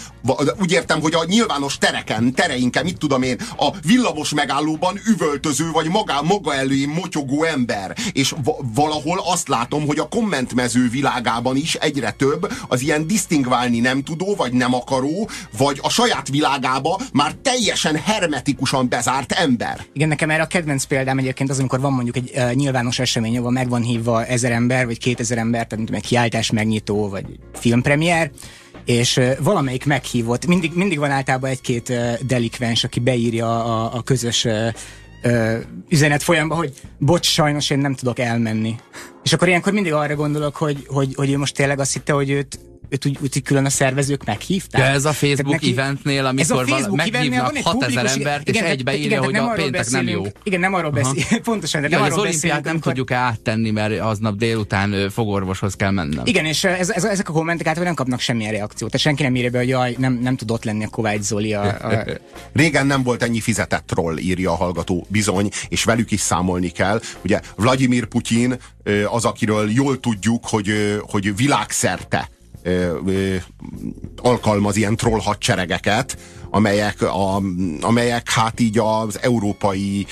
úgy értem, hogy a nyilvános tereken, tereinken, mit tudom én, a villamos megállóban üvöltöző, vagy maga, maga elő motyogó ember. És valahol azt látom, hogy a kommentmező világában is egyre több az ilyen disztingválni nem tudó, vagy nem akaró, vagy a saját világába már teljesen hermetikusan bezárt ember. Igen, nekem erre a kedvenc példám egyébként az, amikor van mondjuk egy uh, nyilvános esemény, ahol meg van hívva ezer ember, vagy kétezer ember, tehát egy kiáltás megnyitó, vagy filmpremier, és uh, valamelyik meghívott, mindig, mindig van általában egy-két uh, delikvens, aki beírja a, a közös uh, üzenet folyamba, hogy bocs, sajnos én nem tudok elmenni. És akkor ilyenkor mindig arra gondolok, hogy, hogy, hogy ő most tényleg azt hitte, hogy őt őt úgy, úgy külön a szervezők meghívták. Ja, ez a Facebook neki, eventnél, amikor vala, meghívnak 6000 embert, igen, és egybe írja, hogy a péntek nem jó. Igen, nem arról beszél, pontosan, de nem ja, arról az olimpiát nem tudjuk áttenni, mert aznap délután fogorvoshoz kell mennem. Igen, és ez, ez, ezek a kommentek általában nem kapnak semmilyen reakciót. Tehát senki nem írja be, hogy jaj, nem, nem tudott lenni a Kovács Zoli. A, a... Régen nem volt ennyi fizetett troll, írja a hallgató bizony, és velük is számolni kell. Ugye Vladimir Putyin az, akiről jól tudjuk, hogy, hogy világszerte alkalmaz ilyen troll hadseregeket, amelyek, a, amelyek hát így az európai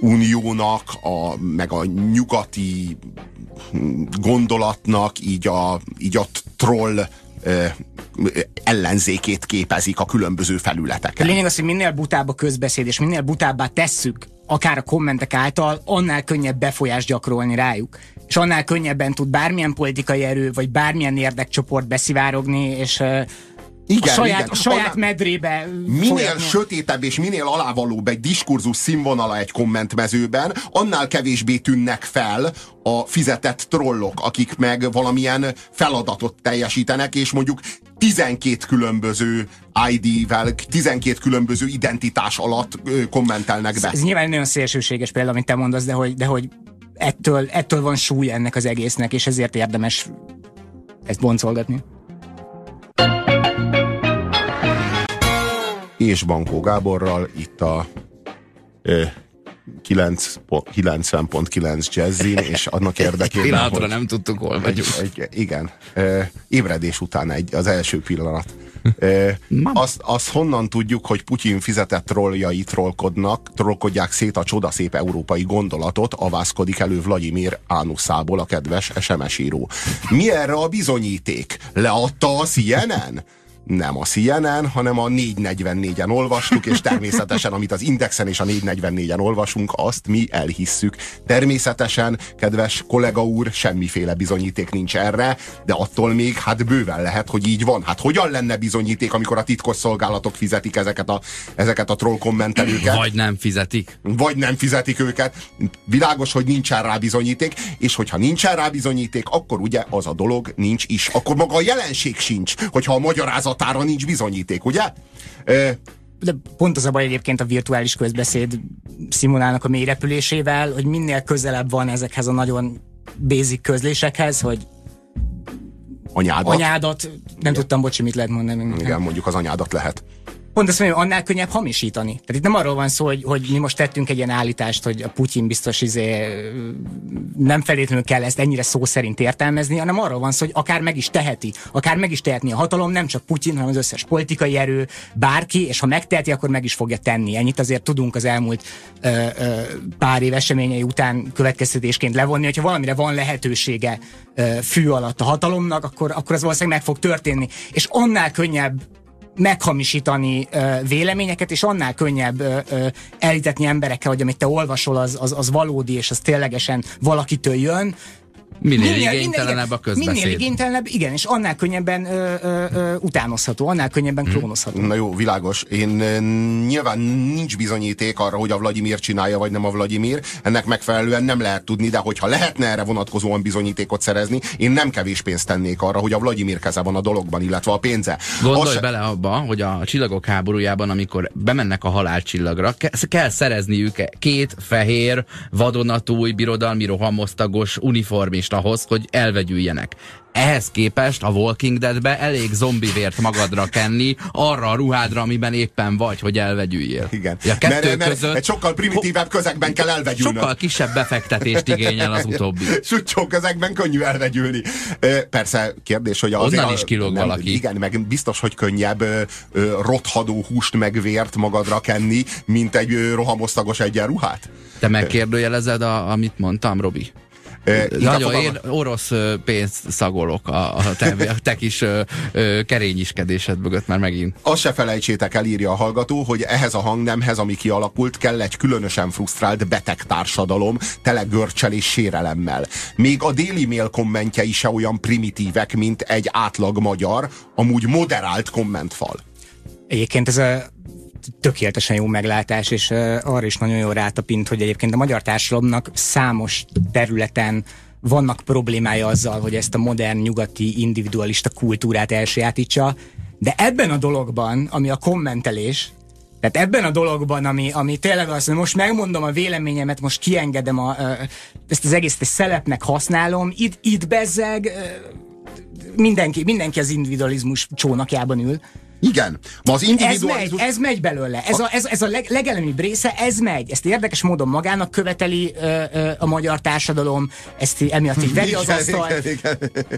uniónak, a, meg a nyugati gondolatnak így a, így a troll ellenzékét képezik a különböző felületeken. A lényeg az, hogy minél butább a közbeszéd, és minél butábbá tesszük, akár a kommentek által, annál könnyebb befolyást gyakorolni rájuk és annál könnyebben tud bármilyen politikai erő, vagy bármilyen érdekcsoport beszivárogni, és Igen, a saját, igen. A saját Annál- medrébe Minél folyatni. sötétebb és minél alávalóbb egy diskurzus színvonala egy kommentmezőben, annál kevésbé tűnnek fel a fizetett trollok, akik meg valamilyen feladatot teljesítenek, és mondjuk 12 különböző ID-vel, 12 különböző identitás alatt kommentelnek be. Ez nyilván nagyon szélsőséges példa, amit te mondasz, de hogy, de hogy ettől, ettől van súly ennek az egésznek, és ezért érdemes ezt boncolgatni. És Bankó Gáborral itt a ö, 9 po- 90.9 jazzin, és annak érdekében, Pillanatra hogy nem tudtuk, hol vagyunk. egy, igen, ö, ébredés után egy, az első pillanat. Azt, azt honnan tudjuk, hogy Putyin fizetett trolljai trollkodnak, trollkodják szét a csodaszép európai gondolatot, avászkodik elő Vladimir Ánuszából a kedves SMS író. Mi erre a bizonyíték? Leadta a CNN? Nem a CNN, hanem a 444-en olvastuk, és természetesen, amit az Indexen és a 444-en olvasunk, azt mi elhisszük. Természetesen, kedves kollega úr, semmiféle bizonyíték nincs erre, de attól még hát bőven lehet, hogy így van. Hát hogyan lenne bizonyíték, amikor a titkos szolgálatok fizetik ezeket a, ezeket a troll kommentelőket? Vagy nem fizetik. vagy nem fizetik őket. Világos, hogy nincsen rá bizonyíték, és hogyha nincsen rá bizonyíték, akkor ugye az a dolog nincs is. Akkor maga a jelenség sincs, hogyha a magyarázatára nincs bizonyíték, ugye? De pont az a baj egyébként a virtuális közbeszéd szimulának a mélyrepülésével, hogy minél közelebb van ezekhez a nagyon basic közlésekhez, hogy anyádat. anyádat, nem tudtam, bocsi, mit lehet mondani. Igen, mondjuk az anyádat lehet. Pont azt mondom, annál könnyebb hamisítani. Tehát itt nem arról van szó, hogy, hogy mi most tettünk egy ilyen állítást, hogy a Putyin biztos izé, nem feltétlenül kell ezt ennyire szó szerint értelmezni, hanem arról van szó, hogy akár meg is teheti. Akár meg is tehetni a hatalom, nem csak Putyin, hanem az összes politikai erő, bárki, és ha megteheti, akkor meg is fogja tenni. Ennyit azért tudunk az elmúlt ö, ö, pár év eseményei után következtetésként levonni, hogyha valamire van lehetősége ö, fű alatt a hatalomnak, akkor, akkor az valószínűleg meg fog történni. És annál könnyebb meghamisítani véleményeket, és annál könnyebb elítetni emberekkel, hogy amit te olvasol, az, az, az valódi, és az ténylegesen valakitől jön. Minél, igénytelenebb a közbeszéd. Minél igénytelenebb, igen, és annál könnyebben ö, ö, ö, utánozható, annál könnyebben klónozható. Na jó, világos. Én nyilván nincs bizonyíték arra, hogy a Vladimir csinálja, vagy nem a Vladimir. Ennek megfelelően nem lehet tudni, de hogyha lehetne erre vonatkozóan bizonyítékot szerezni, én nem kevés pénzt tennék arra, hogy a Vladimir keze van a dologban, illetve a pénze. Gondolj Az se- bele abba, hogy a csillagok háborújában, amikor bemennek a halálcsillagra, ke- kell szerezniük két fehér, vadonatúj, birodalmi rohamosztagos uniformist ahhoz, hogy elvegyüljenek. Ehhez képest a Walking Deadbe elég zombivért magadra kenni, arra a ruhádra, amiben éppen vagy, hogy elvegyüljél. Igen. A kettő mert, mert között egy sokkal primitívebb közegben kell elvegyülnöd. sokkal kisebb befektetést igényel az utóbbi. Sutyó közegben könnyű elvegyülni. Persze kérdés, hogy azért... Onnan is kilóg valaki. Igen, meg biztos, hogy könnyebb rothadó húst meg vért magadra kenni, mint egy rohamosztagos egyenruhát. Te megkérdőjelezed, a, amit mondtam, Robi? Nagyon fogalma- én orosz pénzt szagolok a, a, te, a te kis ö, ö, kerényiskedésed mögött már megint. Azt se felejtsétek el, írja a hallgató, hogy ehhez a hangnemhez, ami kialakult, kell egy különösen frusztrált beteg társadalom, tele görcsel és sérelemmel. Még a Daily Mail kommentjei se olyan primitívek, mint egy átlag magyar, amúgy moderált kommentfal. Egyébként ez a tökéletesen jó meglátás, és arra is nagyon jól rátapint, hogy egyébként a magyar társadalomnak számos területen vannak problémája azzal, hogy ezt a modern nyugati individualista kultúrát elsajátítsa, de ebben a dologban, ami a kommentelés, tehát ebben a dologban, ami, ami tényleg az, hogy most megmondom a véleményemet, most kiengedem a, ezt az egészet egy szelepnek használom, itt, itt bezzeg, mindenki, mindenki az individualizmus csónakjában ül. Igen, ma az Ez megy, individualizmus... ez megy belőle. Ez a, ez, ez a leg, legelemibb része, ez megy. Ezt érdekes módon magának követeli ö, ö, a magyar társadalom, ezt emiatt így veri az asztalt.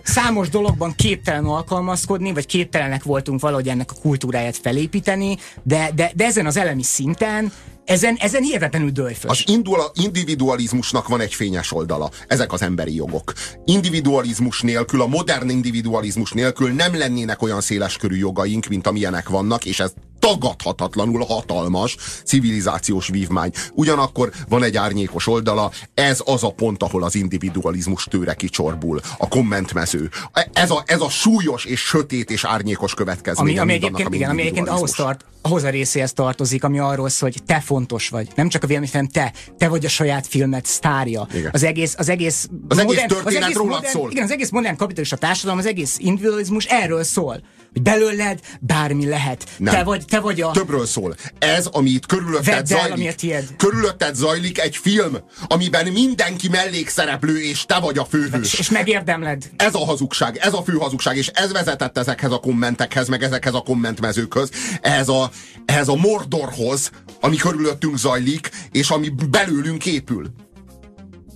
Számos dologban képtelen alkalmazkodni, vagy képtelenek voltunk valahogy ennek a kultúráját felépíteni, de, de, de ezen az elemi szinten, ezen, ezen hihetetlenül dőlfös. Az indula- individualizmusnak van egy fényes oldala. Ezek az emberi jogok. Individualizmus nélkül, a modern individualizmus nélkül nem lennének olyan széleskörű jogaink, mint amilyenek vannak, és ez tagadhatatlanul hatalmas civilizációs vívmány. Ugyanakkor van egy árnyékos oldala, ez az a pont, ahol az individualizmus tőre kicsorbul, a kommentmező. Ez a, ez a súlyos és sötét és árnyékos következménye. Ami, ami egyébként, igen, ami egyébként ahhoz, tart, ahhoz a részéhez tartozik, ami arról szól, hogy te fontos vagy. Nem csak a vélemény, hanem te. Te vagy a saját filmet sztárja. Igen. Az egész, az egész, az modern, egész történet az egész rólad modern, szól. Igen, az egész modern kapitalista társadalom, az egész individualizmus erről szól hogy belőled bármi lehet. Nem. Te vagy, te vagy a... Többről szól. Ez, ami itt körülötted zajlik. Tiéd. Körülötted zajlik egy film, amiben mindenki mellékszereplő, és te vagy a főhős. És, és megérdemled. Ez a hazugság, ez a fő hazugság, és ez vezetett ezekhez a kommentekhez, meg ezekhez a kommentmezőkhöz, ehhez a, ehhez a mordorhoz, ami körülöttünk zajlik, és ami belőlünk épül.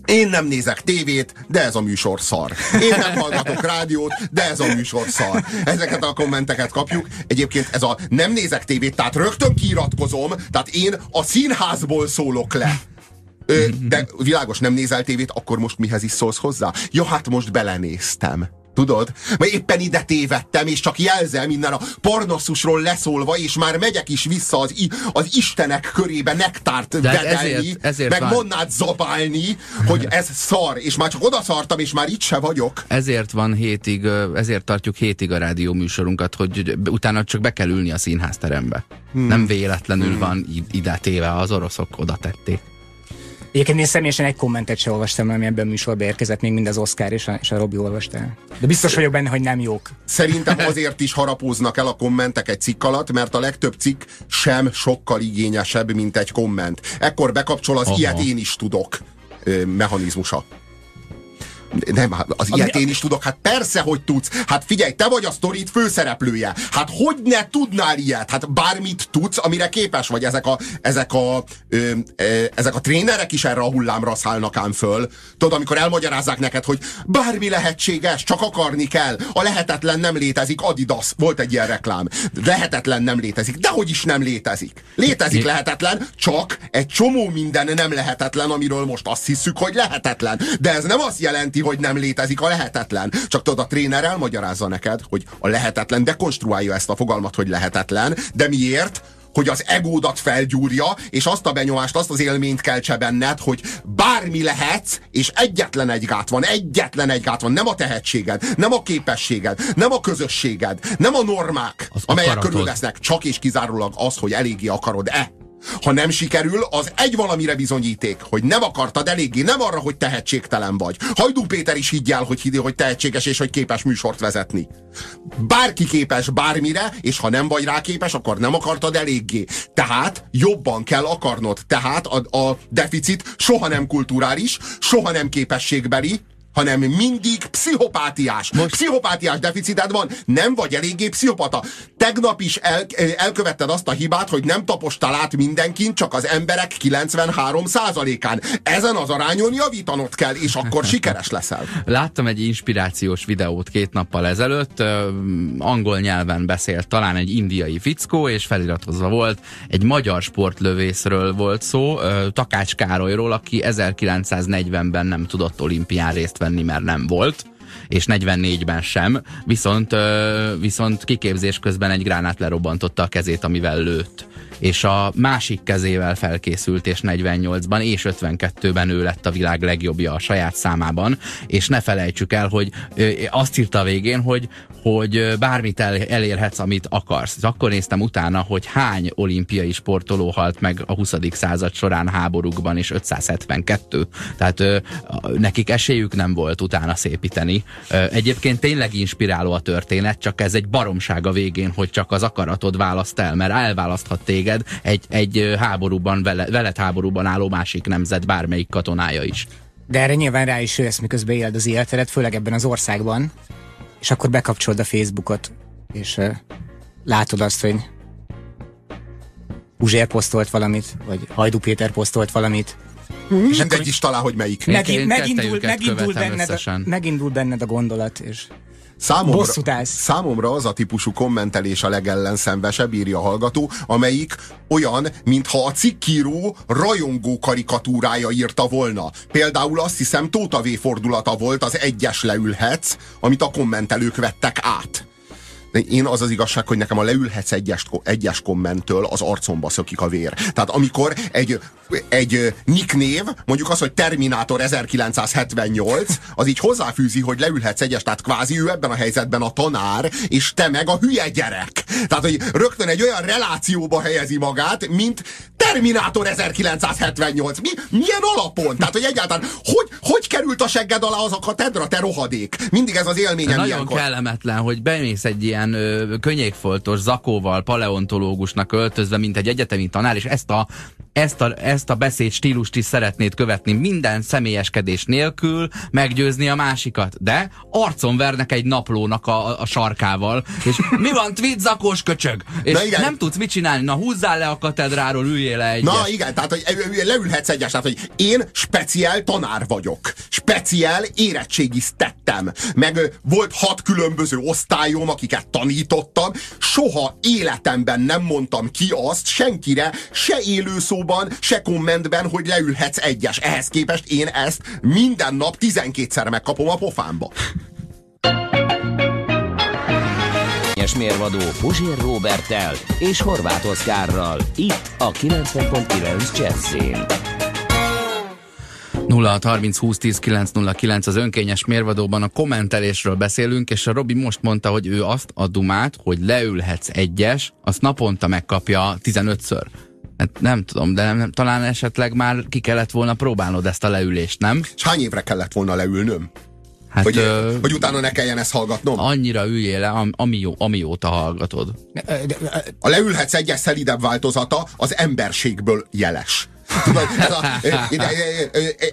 Én nem nézek tévét, de ez a műsor szar. Én nem hallgatok rádiót, de ez a műsor szar. Ezeket a kommenteket kapjuk. Egyébként ez a nem nézek tévét, tehát rögtön kiiratkozom, tehát én a színházból szólok le. De világos, nem nézel tévét, akkor most mihez is szólsz hozzá? Ja, hát most belenéztem. Tudod? Mert éppen ide tévedtem, és csak jelzem innen a Parnasszusról leszólva, és már megyek is vissza az, az Istenek körébe nektárt De vedelni, ezért, ezért meg van. zabálni, hogy ez szar, és már csak odaszartam, és már itt se vagyok. Ezért van hétig, ezért tartjuk hétig a rádió műsorunkat, hogy utána csak be kell ülni a színházterembe. Hmm. Nem véletlenül hmm. van ide téve, az oroszok oda tették. Egyébként én személyesen egy kommentet sem olvastam, ami ebben a műsorban érkezett, még mind az Oscar és a, és a Robi olvasta. De biztos vagyok benne, hogy nem jók. Szerintem azért is harapóznak el a kommentek egy cikk alatt, mert a legtöbb cikk sem sokkal igényesebb, mint egy komment. Ekkor bekapcsol az Aha. ilyet én is tudok mechanizmusa. Nem, hát az ilyet én is tudok. Hát persze, hogy tudsz. Hát figyelj, te vagy a sztorit főszereplője. Hát hogy ne tudnál ilyet? Hát bármit tudsz, amire képes vagy. Ezek a, ezek a, ö, ö, ezek a trénerek is erre a hullámra szállnak ám föl. Tudod, amikor elmagyarázzák neked, hogy bármi lehetséges, csak akarni kell. A lehetetlen nem létezik. Adidas. Volt egy ilyen reklám. Lehetetlen nem létezik. De hogy is nem létezik. Létezik lehetetlen, csak egy csomó minden nem lehetetlen, amiről most azt hiszük, hogy lehetetlen. De ez nem azt jelenti, hogy nem létezik a lehetetlen. Csak tudod, a tréner elmagyarázza neked, hogy a lehetetlen dekonstruálja ezt a fogalmat, hogy lehetetlen, de miért? hogy az egódat felgyúrja, és azt a benyomást, azt az élményt keltse benned, hogy bármi lehetsz, és egyetlen egy gát van, egyetlen egy gát van, nem a tehetséged, nem a képességed, nem a közösséged, nem a normák, az amelyek körülvesznek, csak és kizárólag az, hogy eléggé akarod-e. Ha nem sikerül, az egy valamire bizonyíték, hogy nem akartad eléggé, nem arra, hogy tehetségtelen vagy. Hajdú Péter is higgyel, hogy hidi, hogy tehetséges és hogy képes műsort vezetni. Bárki képes bármire, és ha nem vagy rá képes, akkor nem akartad eléggé. Tehát jobban kell akarnod. Tehát a, a deficit soha nem kulturális, soha nem képességbeli, hanem mindig pszichopátiás. Most... Pszichopátiás deficited van, nem vagy eléggé pszichopata. Tegnap is el, elkövetted azt a hibát, hogy nem tapostál át mindenkin, csak az emberek 93%-án. Ezen az arányon javítanod kell, és akkor sikeres leszel. Láttam egy inspirációs videót két nappal ezelőtt, angol nyelven beszélt talán egy indiai fickó, és feliratozva volt, egy magyar sportlövészről volt szó, Takács Károlyról, aki 1940-ben nem tudott olimpián részt venni, mert nem volt és 44-ben sem, viszont, viszont kiképzés közben egy gránát lerobbantotta a kezét, amivel lőtt és a másik kezével felkészült, és 48-ban és 52-ben ő lett a világ legjobbja a saját számában, és ne felejtsük el, hogy azt írta a végén, hogy, hogy bármit el, elérhetsz, amit akarsz. Akkor néztem utána, hogy hány olimpiai sportoló halt meg a 20. század során háborúkban, és 572. Tehát ö, nekik esélyük nem volt utána szépíteni. Ö, egyébként tényleg inspiráló a történet, csak ez egy baromság a végén, hogy csak az akaratod választ el, mert elválaszthat téged téged egy, egy háborúban, vele, veled háborúban álló másik nemzet bármelyik katonája is. De erre nyilván rá is jössz, miközben éled az életedet, főleg ebben az országban, és akkor bekapcsolod a Facebookot, és uh, látod azt, hogy Uzsér posztolt valamit, vagy Hajdu Péter posztolt valamit, Mindegy is talán, hogy melyik. Megint, megindul, megindul, benned a, megindul benned a gondolat, és Számomra, számomra az a típusú kommentelés a legellenszenvesebb, írja a hallgató, amelyik olyan, mintha a cikkíró rajongó karikatúrája írta volna. Például azt hiszem Tóta V fordulata volt az egyes leülhetsz, amit a kommentelők vettek át. Én az az igazság, hogy nekem a leülhetsz egyes, egyes kommenttől az arcomba szökik a vér. Tehát amikor egy, egy nicknév, mondjuk az, hogy Terminátor 1978, az így hozzáfűzi, hogy leülhetsz egyes, tehát kvázi ő ebben a helyzetben a tanár, és te meg a hülye gyerek. Tehát, hogy rögtön egy olyan relációba helyezi magát, mint Terminátor 1978. Mi, milyen alapon? Tehát, hogy egyáltalán hogy, hogy került a segged alá az a katedra, te rohadék? Mindig ez az élményem Nagyon ilyenkor. kellemetlen, hogy bemész egy ilyen ö, könnyékfoltos zakóval, paleontológusnak öltözve, mint egy egyetemi tanár, és ezt a, ezt a, ezt a beszéd stílust is szeretnéd követni minden személyeskedés nélkül, meggyőzni a másikat. De arcon vernek egy naplónak a, a sarkával, és mi van, tweet zakós köcsög? És Na igen. nem tudsz mit csinálni, na húzzál le a katedráról, üljél le egyet. Na igen, tehát hogy leülhetsz egyes, tehát hogy én speciál tanár vagyok. Speciál érettségiztettem. Meg volt hat különböző osztályom, akiket tanítottam. Soha életemben nem mondtam ki azt senkire, se élőszóban, se kommentben, hogy leülhetsz egyes. Ehhez képest én ezt minden nap 12-szer megkapom a pofámba. Es mérvadó Puzsér Robertel és Horváth Oszkárral. Itt a 90.9 Jazzin. 0 30 20 10 909 az önkényes mérvadóban a kommentelésről beszélünk, és a Robi most mondta, hogy ő azt a dumát, hogy leülhetsz egyes, azt naponta megkapja 15-ször. Hát nem tudom, de nem, nem, talán esetleg már ki kellett volna próbálnod ezt a leülést, nem? És hány évre kellett volna leülnöm? Hát Hogy, ö, hogy utána ne kelljen ezt hallgatnom? annyira üljél le, am, ami, amióta hallgatod. A leülhetsz egyes szelidebb változata az emberségből jeles. Tudod, ez a,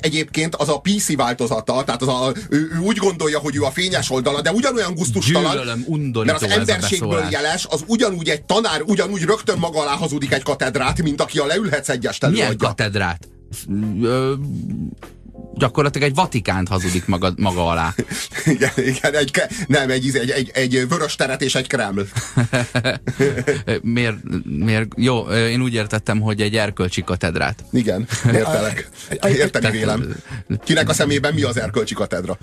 egyébként az a PC változata, tehát az a, ő, ő úgy gondolja, hogy ő a fényes oldala, de ugyanolyan gusztustalan, Gyűlölöm, mert az emberségből jeles, az ugyanúgy egy tanár, ugyanúgy rögtön maga alá hazudik egy katedrát, mint aki a leülhetsz egyes Milyen előadja. katedrát? Ö, gyakorlatilag egy Vatikánt hazudik maga, maga alá. Igen, igen, egy, nem, egy, egy, egy, egy vörös teret és egy kreml. Miért, miért? Jó, én úgy értettem, hogy egy erkölcsi katedrát. Igen, értelek. Érteni vélem. Kinek a szemében mi az erkölcsi katedra?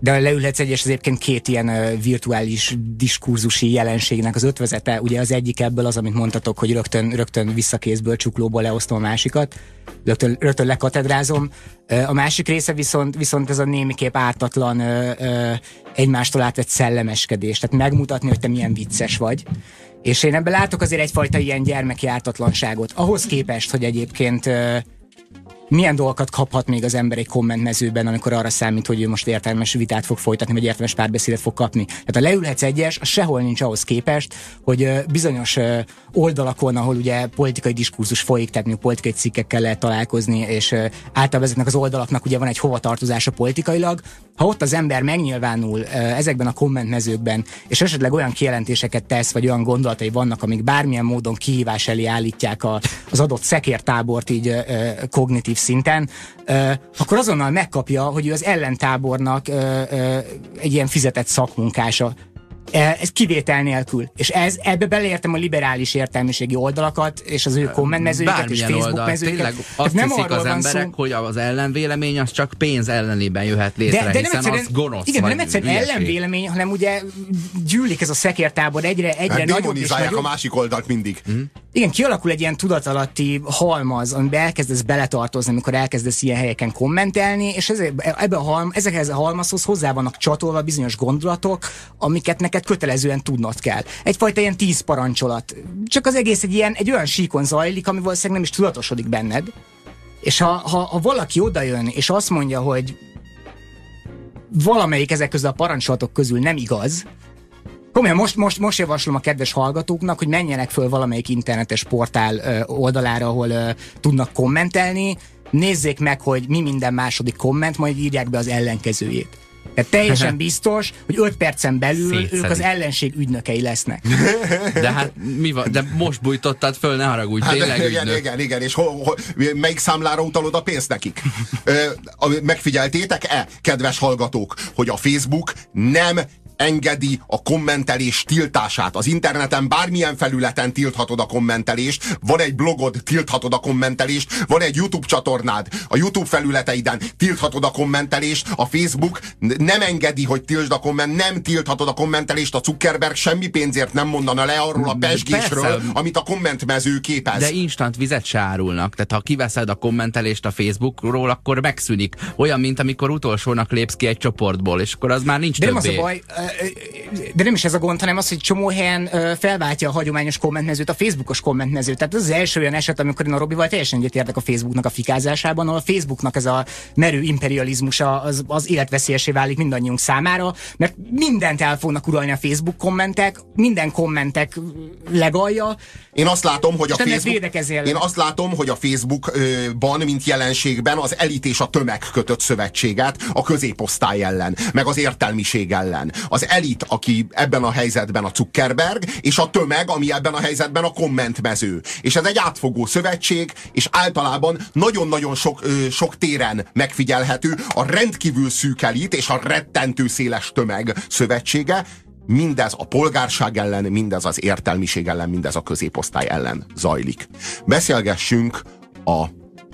De leülhetsz egyes az egyébként két ilyen virtuális diskurzusi jelenségnek az ötvezete. Ugye az egyik ebből az, amit mondtatok, hogy rögtön, rögtön visszakézből, csuklóból leosztom a másikat, rögtön, rögtön lekatedrázom. A másik része viszont, viszont ez a némiképp ártatlan egymástól átvett szellemeskedés. Tehát megmutatni, hogy te milyen vicces vagy. És én ebben látok azért egyfajta ilyen gyermeki ártatlanságot. Ahhoz képest, hogy egyébként milyen dolgokat kaphat még az ember egy kommentmezőben, amikor arra számít, hogy ő most értelmes vitát fog folytatni, vagy értelmes párbeszédet fog kapni. Tehát a leülhetsz egyes, az sehol nincs ahhoz képest, hogy bizonyos oldalakon, ahol ugye politikai diskurzus folyik, tehát mondjuk politikai cikkekkel lehet találkozni, és általában ezeknek az oldalaknak ugye van egy hovatartozása politikailag, ha ott az ember megnyilvánul ezekben a kommentmezőkben, és esetleg olyan kijelentéseket tesz, vagy olyan gondolatai vannak, amik bármilyen módon kihívás elé állítják a, az adott szekértábort így ö, kognitív szinten, akkor azonnal megkapja, hogy ő az ellentábornak egy ilyen fizetett szakmunkása. E, Ez kivétel nélkül. És ez, ebbe beleértem a liberális értelmiségi oldalakat, és az ő kommentmezőiket, és Facebook oldal. mezőiket. Tényleg azt nem hiszik az emberek, szó, hogy az ellenvélemény az csak pénz ellenében jöhet létre, hiszen az gonosz. igen, de vagy nem egyszerűen ellenvélemény, hanem ugye gyűlik ez a szekértábor egyre, egyre Hát nagyobb és démonizálják a nagyobb. másik oldalt mindig. Igen, kialakul egy ilyen tudatalatti halmaz, amiben elkezdesz beletartozni, amikor elkezdesz ilyen helyeken kommentelni, és ez, ebbe a halm, ezekhez a halmazhoz hozzá vannak csatolva bizonyos gondolatok, amiket neked kötelezően tudnod kell. Egyfajta ilyen tíz parancsolat. Csak az egész egy ilyen, egy olyan síkon zajlik, ami valószínűleg nem is tudatosodik benned. És ha, ha, ha valaki odajön, és azt mondja, hogy valamelyik ezek közül a parancsolatok közül nem igaz, Komolyan, most, most, most javaslom a kedves hallgatóknak, hogy menjenek föl valamelyik internetes portál ö, oldalára, ahol ö, tudnak kommentelni, nézzék meg, hogy mi minden második komment, majd írják be az ellenkezőjét. Tehát teljesen biztos, hogy 5 percen belül Szétszedik. ők az ellenség ügynökei lesznek. De hát mi van? De most bújtottad föl, ne haragudj, Hát, tényleg igen, ügynök. igen, igen, és ho, ho, melyik számlára utalod a pénzt nekik? Ö, megfigyeltétek-e, kedves hallgatók, hogy a Facebook nem engedi a kommentelés tiltását. Az interneten bármilyen felületen tilthatod a kommentelést, van egy blogod, tilthatod a kommentelést, van egy YouTube csatornád, a YouTube felületeiden tilthatod a kommentelést, a Facebook nem engedi, hogy tiltsd a komment, nem tilthatod a kommentelést, a Zuckerberg semmi pénzért nem mondana le arról a pesgésről, Persze. amit a kommentmező képez. De instant vizet se árulnak, tehát ha kiveszed a kommentelést a Facebookról, akkor megszűnik. Olyan, mint amikor utolsónak lépsz ki egy csoportból, és akkor az már nincs de többé. nem az a baj, de nem is ez a gond, hanem az, hogy csomó helyen felváltja a hagyományos kommentmezőt a Facebookos kommentmezőt. Tehát ez az első olyan eset, amikor én a Robival teljesen egyetértek a Facebooknak a fikázásában, ahol a Facebooknak ez a merő imperializmusa az, az életveszélyesé válik mindannyiunk számára, mert mindent el fognak uralni a Facebook kommentek, minden kommentek legalja. Én azt látom, hogy a Facebook, én azt látom, hogy a Facebookban, mint jelenségben az elit és a tömeg kötött szövetséget a középosztály ellen, meg az értelmiség ellen. Az elit, aki ebben a helyzetben a Zuckerberg, és a tömeg, ami ebben a helyzetben a kommentmező. És ez egy átfogó szövetség, és általában nagyon-nagyon sok, ö, sok téren megfigyelhető a rendkívül szűk elit és a rettentő széles tömeg szövetsége, mindez a polgárság ellen, mindez az értelmiség ellen, mindez a középosztály ellen zajlik. Beszélgessünk a,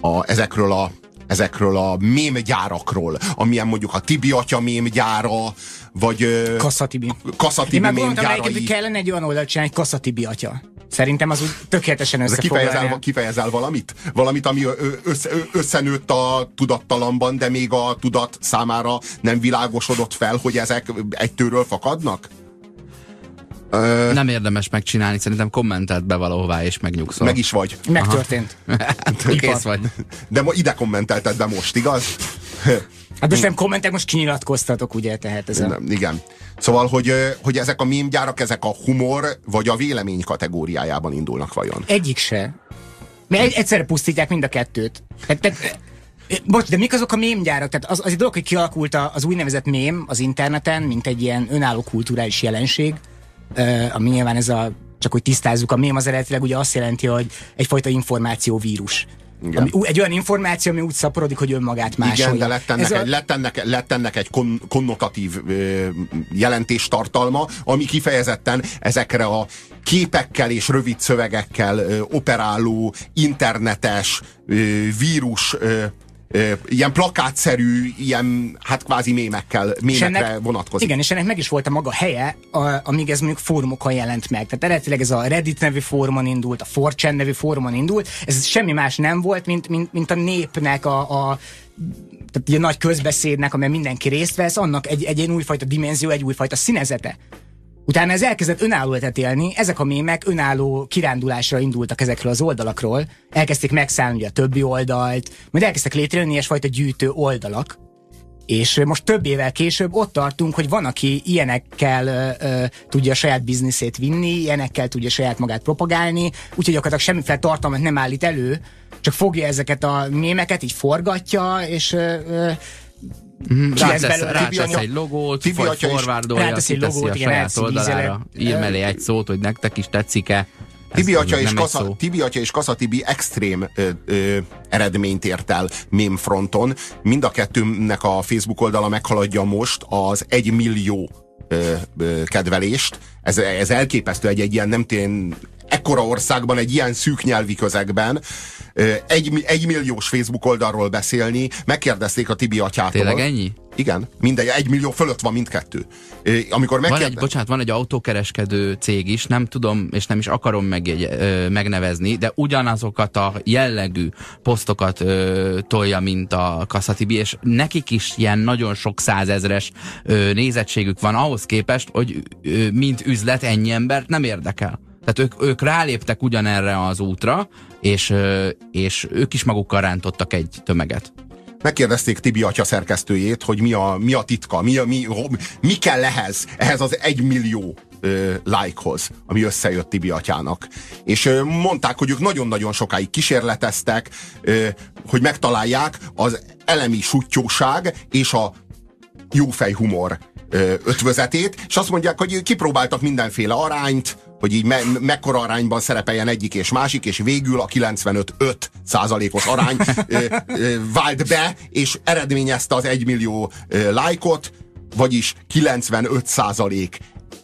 a, ezekről a ezekről a mémgyárakról, amilyen mondjuk a Tibi atya mémgyára, vagy Kasszatibi. Kasszatibi Én már gondoltam hogy kellene egy olyan oldalt csinálni, hogy Kasszatibi atya. Szerintem az úgy tökéletesen összefoglalja. Kifejezel, kifejezel valamit? Valamit, ami össze, összenőtt a tudattalamban, de még a tudat számára nem világosodott fel, hogy ezek egytőről fakadnak? Ö... Nem érdemes megcsinálni, szerintem kommentelt be valahová, és megnyugszol. Meg is vagy. Megtörtént. Kész vagy. De ide kommentelted be most, igaz? Hát most nem kommentek, most kinyilatkoztatok, ugye, tehát ez a... Nem, igen. Szóval, hogy, hogy ezek a mémgyárak, ezek a humor vagy a vélemény kategóriájában indulnak vajon? Egyik se. Mert egy, egyszerre pusztítják mind a kettőt. Tehát, tehát, Bocs, de mik azok a mémgyárak? Tehát az, az egy dolog, hogy kialakult az úgynevezett mém az interneten, mint egy ilyen önálló kulturális jelenség, ami nyilván ez a csak hogy tisztázzuk, a mém az eredetileg ugye azt jelenti, hogy egyfajta információvírus. Igen. Ami, egy olyan információ, ami úgy szaporodik, hogy önmagát másolja. Igen, de lett ennek, a... lett ennek, lett ennek egy kon, konnotatív ö, jelentéstartalma, ami kifejezetten ezekre a képekkel és rövid szövegekkel ö, operáló, internetes, ö, vírus ö, ilyen plakátszerű, ilyen hát kvázi mémekkel, mémekre ennek, vonatkozik. Igen, és ennek meg is volt a maga helye, a, amíg ez mondjuk fórumokon jelent meg. Tehát eredetileg ez a Reddit nevű fórumon indult, a 4chan nevű fórumon indult, ez semmi más nem volt, mint, mint, mint a népnek a, a tehát egy nagy közbeszédnek, amely mindenki részt vesz, annak egy, egy, egy újfajta dimenzió, egy újfajta színezete. Utána ez elkezdett önálló élni, ezek a mémek önálló kirándulásra indultak ezekről az oldalakról, elkezdték megszállni a többi oldalt, majd elkezdtek létrejönni ilyesfajta gyűjtő oldalak, és most több évvel később ott tartunk, hogy van, aki ilyenekkel ö, ö, tudja a saját bizniszét vinni, ilyenekkel tudja saját magát propagálni, úgyhogy gyakorlatilag semmiféle tartalmat nem állít elő, csak fogja ezeket a mémeket, így forgatja, és ö, ö, Mm, rátesz, rátesz egy logót, Tibi vagy forwardolja, kiteszi a saját oldalára, ír mellé egy szót, hogy nektek is tetszik-e. Tibi atya, és Kasza, Tibi atya és Kasza Tibi extrém ö, ö, eredményt ért el meme fronton. Mind a kettőnek a Facebook oldala meghaladja most az egy millió ö, ö, kedvelést. Ez, ez elképesztő egy, egy ilyen nem tén ekkora országban, egy ilyen szűk nyelvi közegben egy, egy milliós Facebook oldalról beszélni, megkérdezték a Tibi atyától. Tényleg ennyi? Igen, mindegy, egy millió fölött van mindkettő. Amikor megkérde... van egy, bocsánat, van egy autókereskedő cég is, nem tudom, és nem is akarom meg, ö, megnevezni, de ugyanazokat a jellegű posztokat ö, tolja, mint a Kasszatibi, és nekik is ilyen nagyon sok százezres ö, nézettségük van ahhoz képest, hogy ö, mint üzlet ennyi embert nem érdekel. Tehát ők, ők ráléptek ugyanerre az útra, és, és ők is magukkal rántottak egy tömeget. Megkérdezték Tibi atya szerkesztőjét, hogy mi a, mi a titka, mi, a, mi, mi kell ehhez, ehhez az egymillió lájkhoz, ami összejött Tibi atyának. És ö, mondták, hogy ők nagyon-nagyon sokáig kísérleteztek, ö, hogy megtalálják az elemi sutyóság és a jófej humor ötvözetét, és azt mondják, hogy kipróbáltak mindenféle arányt, hogy így me- mekkora arányban szerepeljen egyik és másik, és végül a 95-5 százalékos arány ö, ö, vált be, és eredményezte az egymillió lájkot, vagyis 95%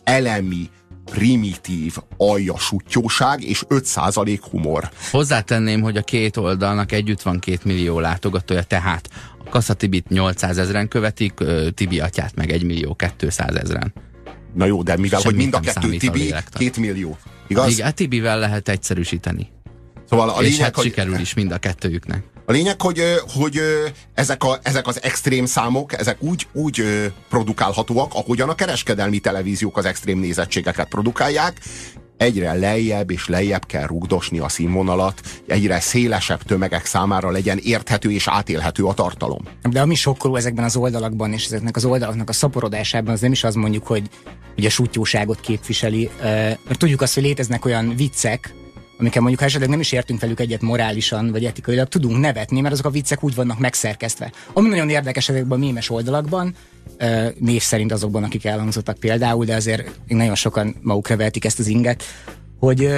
elemi, primitív aljasuttyóság és 5% humor. Hozzátenném, hogy a két oldalnak együtt van két millió látogatója, tehát a Kassa Tibit 800 ezeren követik, Tibi atyát meg 1 millió 200 ezeren. Na jó, de mivel, Semmit hogy mind a kettő Tibi, két millió. Igaz? Igen, Tibivel lehet egyszerűsíteni. Szóval a és lényeg, hát hogy... sikerül is mind a kettőjüknek. A lényeg, hogy, hogy ezek, a, ezek az extrém számok, ezek úgy, úgy produkálhatóak, ahogyan a kereskedelmi televíziók az extrém nézettségeket produkálják, egyre lejjebb és lejjebb kell rugdosni a színvonalat, egyre szélesebb tömegek számára legyen érthető és átélhető a tartalom. De ami sokkoló ezekben az oldalakban és ezeknek az oldalaknak a szaporodásában, az nem is az mondjuk, hogy ugye sútyóságot képviseli, mert tudjuk azt, hogy léteznek olyan viccek, amikkel mondjuk ha esetleg nem is értünk velük egyet morálisan vagy etikailag, tudunk nevetni, mert azok a viccek úgy vannak megszerkesztve. Ami nagyon érdekes ezekben a mémes oldalakban, név szerint azokban, akik elhangzottak például, de azért nagyon sokan magukra vehetik ezt az inget, hogy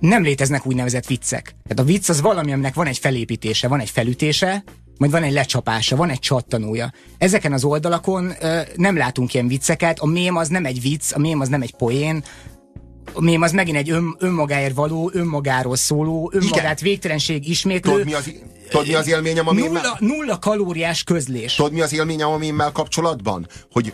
nem léteznek úgynevezett viccek. Tehát a vicc az valami, aminek van egy felépítése, van egy felütése, majd van egy lecsapása, van egy csattanója. Ezeken az oldalakon ö, nem látunk ilyen vicceket, a mém az nem egy vicc, a mém az nem egy poén, a mém az megint egy ön, önmagáért való, önmagáról szóló, önmagát Igen. végtelenség ismétlő. Tudod mi az, tudod, mi az élményem a mémmel? Nulla, nulla kalóriás közlés. Tudod, mi az élményem a mémmel kapcsolatban? Hogy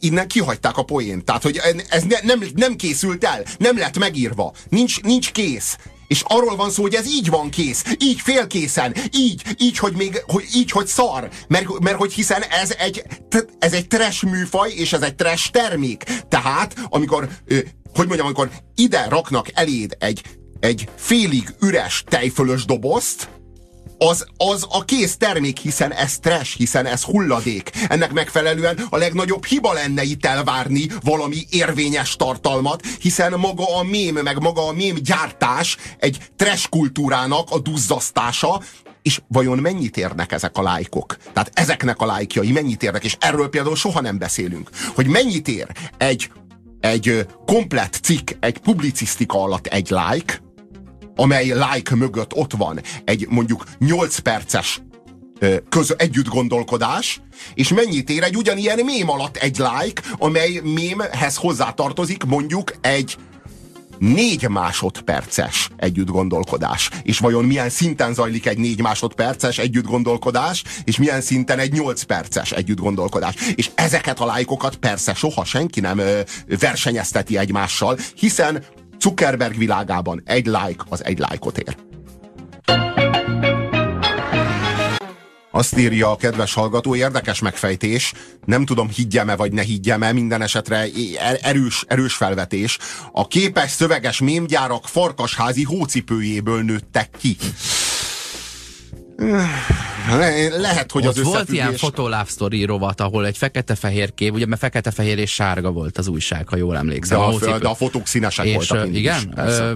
innen kihagyták a poént. Tehát, hogy ez ne, nem, nem készült el, nem lett megírva, nincs, nincs kész. És arról van szó, hogy ez így van kész, így félkészen, így, így, hogy még, hogy, így, hogy szar. Mert, mert hogy hiszen ez egy, ez egy trash műfaj, és ez egy trash termék. Tehát, amikor, hogy mondjam, amikor ide raknak eléd egy, egy félig üres tejfölös dobozt, az, az a kész termék, hiszen ez trash, hiszen ez hulladék. Ennek megfelelően a legnagyobb hiba lenne itt elvárni valami érvényes tartalmat, hiszen maga a mém, meg maga a mém gyártás egy trash kultúrának a duzzasztása, és vajon mennyit érnek ezek a lájkok? Tehát ezeknek a lájkjai mennyit érnek? És erről például soha nem beszélünk. Hogy mennyit ér egy, egy komplett cikk, egy publicisztika alatt egy like, amely like mögött ott van egy mondjuk 8 perces köz, együtt gondolkodás, és mennyit ér egy ugyanilyen mém alatt egy like, amely mémhez hozzátartozik mondjuk egy négy másodperces együtt gondolkodás. És vajon milyen szinten zajlik egy négy másodperces együtt gondolkodás, és milyen szinten egy nyolc perces együtt gondolkodás. És ezeket a lájkokat persze soha senki nem ö, versenyezteti egymással, hiszen Zuckerberg világában egy like az egy lájkot ér. Azt írja a kedves hallgató, érdekes megfejtés, nem tudom higgyem-e vagy ne higgyem-e, minden esetre erős, erős felvetés. A képes szöveges mémgyárak farkasházi hócipőjéből nőttek ki. Le, lehet, hogy Ott az volt ilyen fotolove story rovat, ahol egy fekete-fehér kép, ugye mert fekete-fehér és sárga volt az újság, ha jól emlékszem. De a, a, de a fotók színesek és, voltak Igen? Is, ö,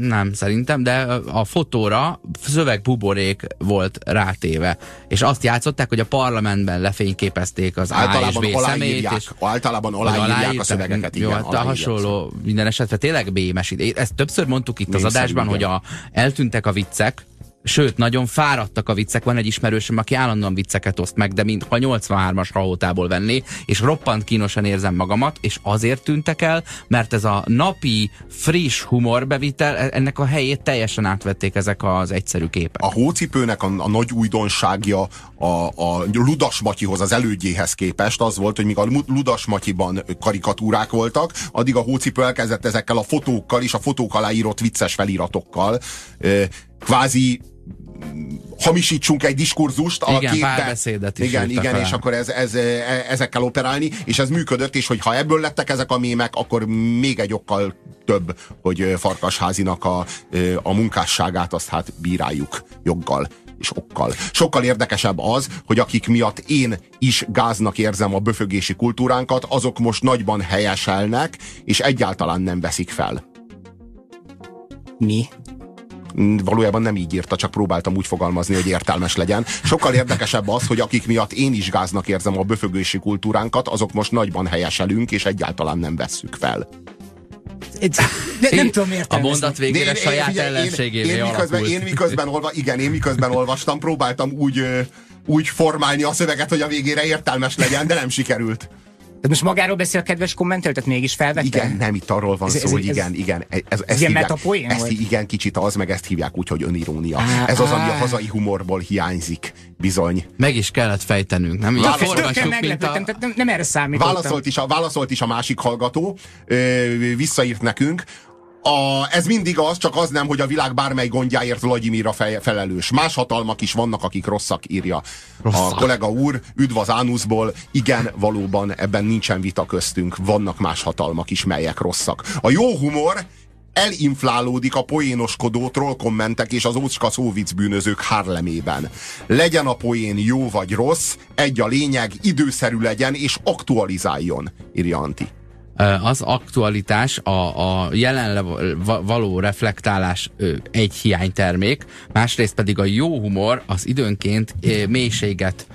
nem, szerintem, de a fotóra szövegbuborék volt rátéve. És azt játszották, hogy a parlamentben lefényképezték az általában A és B szemét. És általában aláírják a szövegeket. Jó, hát a hasonló minden esetre tényleg bémes. Ezt többször mondtuk itt Ném az adásban, hogy a, eltűntek a viccek, Sőt, nagyon fáradtak a viccek. Van egy ismerősöm, aki állandóan vicceket oszt meg, de mintha 83-as rahótából venné, és roppant kínosan érzem magamat, és azért tűntek el, mert ez a napi, friss humorbevitel, e- ennek a helyét teljesen átvették ezek az egyszerű képek. A hócipőnek a, a nagy újdonságja a, a Ludas Matyihoz, az elődjéhez képest az volt, hogy míg a Ludas Matyiban karikatúrák voltak, addig a hócipő elkezdett ezekkel a fotókkal és a fotók alá vicces feliratokkal kvázi hamisítsunk egy diskurzust a igen, képbe. is Igen, igen, fel. és akkor ez, ez, e, ezekkel operálni, és ez működött, és hogyha ebből lettek ezek a mémek, akkor még egy okkal több, hogy Farkasházinak a, a munkásságát azt hát bíráljuk joggal és okkal. Sokkal érdekesebb az, hogy akik miatt én is gáznak érzem a böfögési kultúránkat, azok most nagyban helyeselnek, és egyáltalán nem veszik fel. Mi? Valójában nem így írta, csak próbáltam úgy fogalmazni, hogy értelmes legyen. Sokkal érdekesebb az, hogy akik miatt én is gáznak érzem a böfögési kultúránkat, azok most nagyban helyeselünk, és egyáltalán nem vesszük fel. De nem tudom értelmezni. A mondat végére én, saját figyelj, ellenségévé én, én, miközben, én miközben, olva, igen, én miközben olvastam, próbáltam úgy, úgy formálni a szöveget, hogy a végére értelmes legyen, de nem sikerült. De most magáról beszél a kedves kommentelő, tehát mégis felvette? Igen, nem, itt arról van Ez- szó, ez- hogy ez- igen, igen. Ez, ez, ezt ilyen hívják, metapoén, ezt, igen, kicsit az, meg ezt hívják úgy, hogy önirónia. Á, ez az, ami a hazai humorból hiányzik, bizony. Meg is kellett fejtenünk, nem? Így forgassuk, mint a... tehát nem, nem erre számítottam. Válaszolt is, a, válaszolt is a másik hallgató, ö, visszaírt nekünk, a, ez mindig az, csak az nem, hogy a világ bármely gondjáért Vladimir a fe, felelős. Más hatalmak is vannak, akik rosszak, írja Rosszak. a kollega úr. Üdv az ánuszból. Igen, valóban ebben nincsen vita köztünk. Vannak más hatalmak is, melyek rosszak. A jó humor elinflálódik a poénoskodó trollkommentek és az ócska szóvic bűnözők Harlemében. Legyen a poén jó vagy rossz, egy a lényeg, időszerű legyen és aktualizáljon, írja Anti. Az aktualitás, a, a jelenle va- való reflektálás egy hiánytermék, másrészt pedig a jó humor az időnként mélységet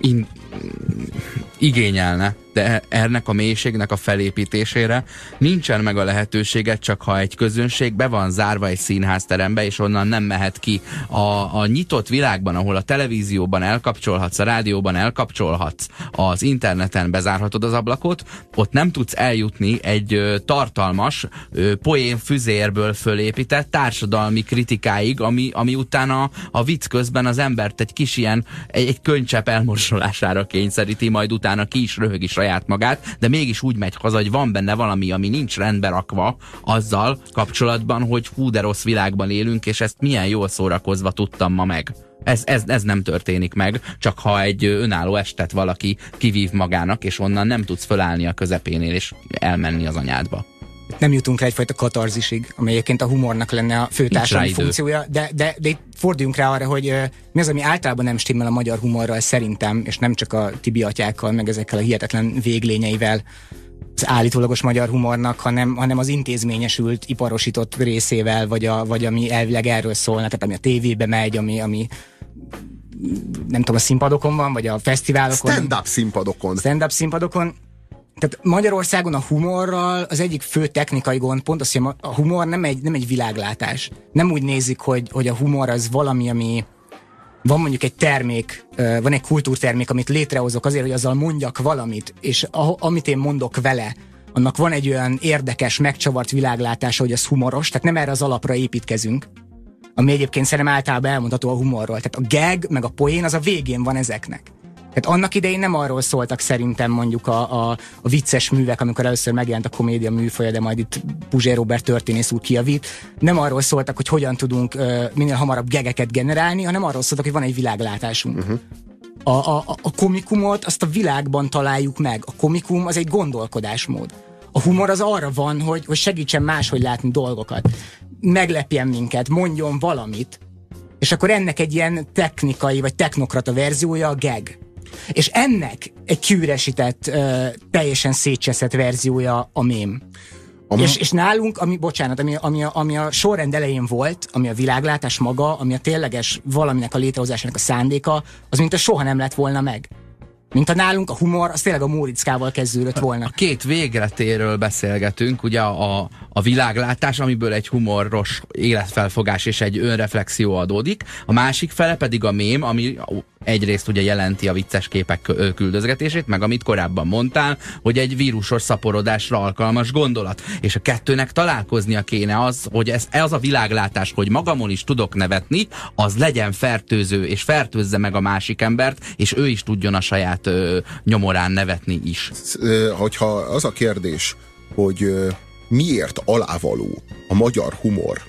in, igényelne, de ennek a mélységnek a felépítésére nincsen meg a lehetősége, csak ha egy közönség be van zárva egy színházterembe, és onnan nem mehet ki. A, a nyitott világban, ahol a televízióban elkapcsolhatsz, a rádióban elkapcsolhatsz, az interneten bezárhatod az ablakot, ott nem tudsz eljutni egy tartalmas, poén füzérből fölépített társadalmi kritikáig, ami, ami utána a vicc közben az embert egy kis ilyen, egy, egy könycsepp elmosolására kényszeríti, majd utána ki is röhögi saját magát, de mégis úgy megy haza, hogy van benne valami, ami nincs rendbe rakva azzal kapcsolatban, hogy hú de rossz világban élünk, és ezt milyen jól szórakozva tudtam ma meg. Ez, ez, ez nem történik meg, csak ha egy önálló estet valaki kivív magának, és onnan nem tudsz fölállni a közepénél, és elmenni az anyádba. Nem jutunk rá egyfajta katarzisig, egyébként a humornak lenne a fő társadalmi funkciója, de, de, de itt forduljunk rá arra, hogy mi az, ami általában nem stimmel a magyar humorral szerintem, és nem csak a tibi atyákkal, meg ezekkel a hihetetlen véglényeivel az állítólagos magyar humornak, hanem, hanem az intézményesült, iparosított részével, vagy, a, vagy ami elvileg erről szólna, tehát ami a tévébe megy, ami, ami nem tudom, a színpadokon van, vagy a fesztiválokon. Stand-up színpadokon. stand-up színpadokon. Tehát Magyarországon a humorral az egyik fő technikai gond pont az, hogy a humor nem egy, nem egy világlátás. Nem úgy nézik, hogy, hogy a humor az valami, ami van mondjuk egy termék, van egy kultúrtermék, amit létrehozok azért, hogy azzal mondjak valamit, és a, amit én mondok vele, annak van egy olyan érdekes, megcsavart világlátása, hogy az humoros, tehát nem erre az alapra építkezünk, ami egyébként szerintem általában elmondható a humorról. Tehát a gag, meg a poén az a végén van ezeknek. Tehát annak idején nem arról szóltak szerintem mondjuk a, a, a vicces művek, amikor először megjelent a komédia műfaja, de majd itt Puzsé Robert történész úr kiavít. Nem arról szóltak, hogy hogyan tudunk uh, minél hamarabb gegeket generálni, hanem arról szóltak, hogy van egy világlátásunk. Uh-huh. A, a, a- komikumot azt a világban találjuk meg. A komikum az egy gondolkodásmód. A humor az arra van, hogy, hogy segítsen máshogy látni dolgokat. Meglepjen minket, mondjon valamit, és akkor ennek egy ilyen technikai vagy technokrata verziója a gag. És ennek egy kiüresített, ö, teljesen szétcseszett verziója a mém. A És, és nálunk, ami, bocsánat, ami, ami, a, ami a sorrend elején volt, ami a világlátás maga, ami a tényleges valaminek a létrehozásának a szándéka, az mint a soha nem lett volna meg. Mint a nálunk a humor, az tényleg a Móriczkával kezdődött volna. A két végletéről beszélgetünk, ugye a, a világlátás, amiből egy humoros életfelfogás és egy önreflexió adódik, a másik fele pedig a mém, ami egyrészt ugye jelenti a vicces képek küldözgetését, meg amit korábban mondtál, hogy egy vírusos szaporodásra alkalmas gondolat. És a kettőnek találkoznia kéne az, hogy ez, ez a világlátás, hogy magamon is tudok nevetni, az legyen fertőző, és fertőzze meg a másik embert, és ő is tudjon a saját ö, nyomorán nevetni is. Hogyha az a kérdés, hogy miért alávaló a magyar humor,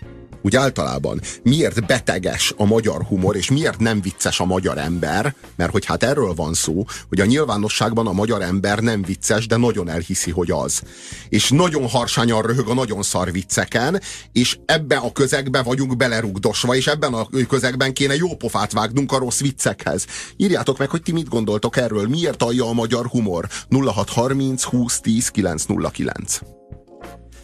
úgy általában, miért beteges a magyar humor, és miért nem vicces a magyar ember, mert hogy hát erről van szó, hogy a nyilvánosságban a magyar ember nem vicces, de nagyon elhiszi, hogy az. És nagyon harsányan röhög a nagyon szar vicceken, és ebbe a közegbe vagyunk belerugdosva, és ebben a közegben kéne jó pofát vágnunk a rossz viccekhez. Írjátok meg, hogy ti mit gondoltok erről, miért alja a magyar humor? 0630 20 10 909.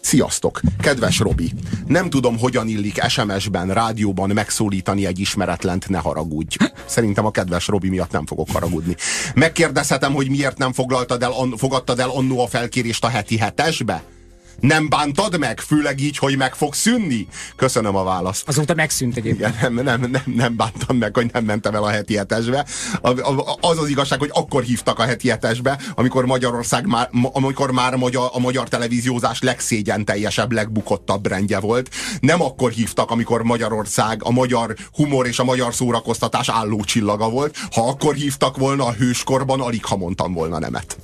Sziasztok! Kedves Robi! Nem tudom, hogyan illik SMS-ben, rádióban megszólítani egy ismeretlent, ne haragudj. Szerintem a kedves Robi miatt nem fogok haragudni. Megkérdezhetem, hogy miért nem foglaltad el, fogadtad el annó a felkérést a heti hetesbe? Nem bántad meg? Főleg így, hogy meg fog szűnni? Köszönöm a választ. Azóta megszűnt egyébként. Igen, nem, nem, nem, nem bántam meg, hogy nem mentem el a heti hetesbe. Az az igazság, hogy akkor hívtak a heti hetesbe, amikor Magyarország már, amikor már magyar, a magyar televíziózás legszégyen teljesebb, legbukottabb rendje volt. Nem akkor hívtak, amikor Magyarország, a magyar humor és a magyar szórakoztatás álló csillaga volt. Ha akkor hívtak volna a hőskorban, alig ha mondtam volna nemet.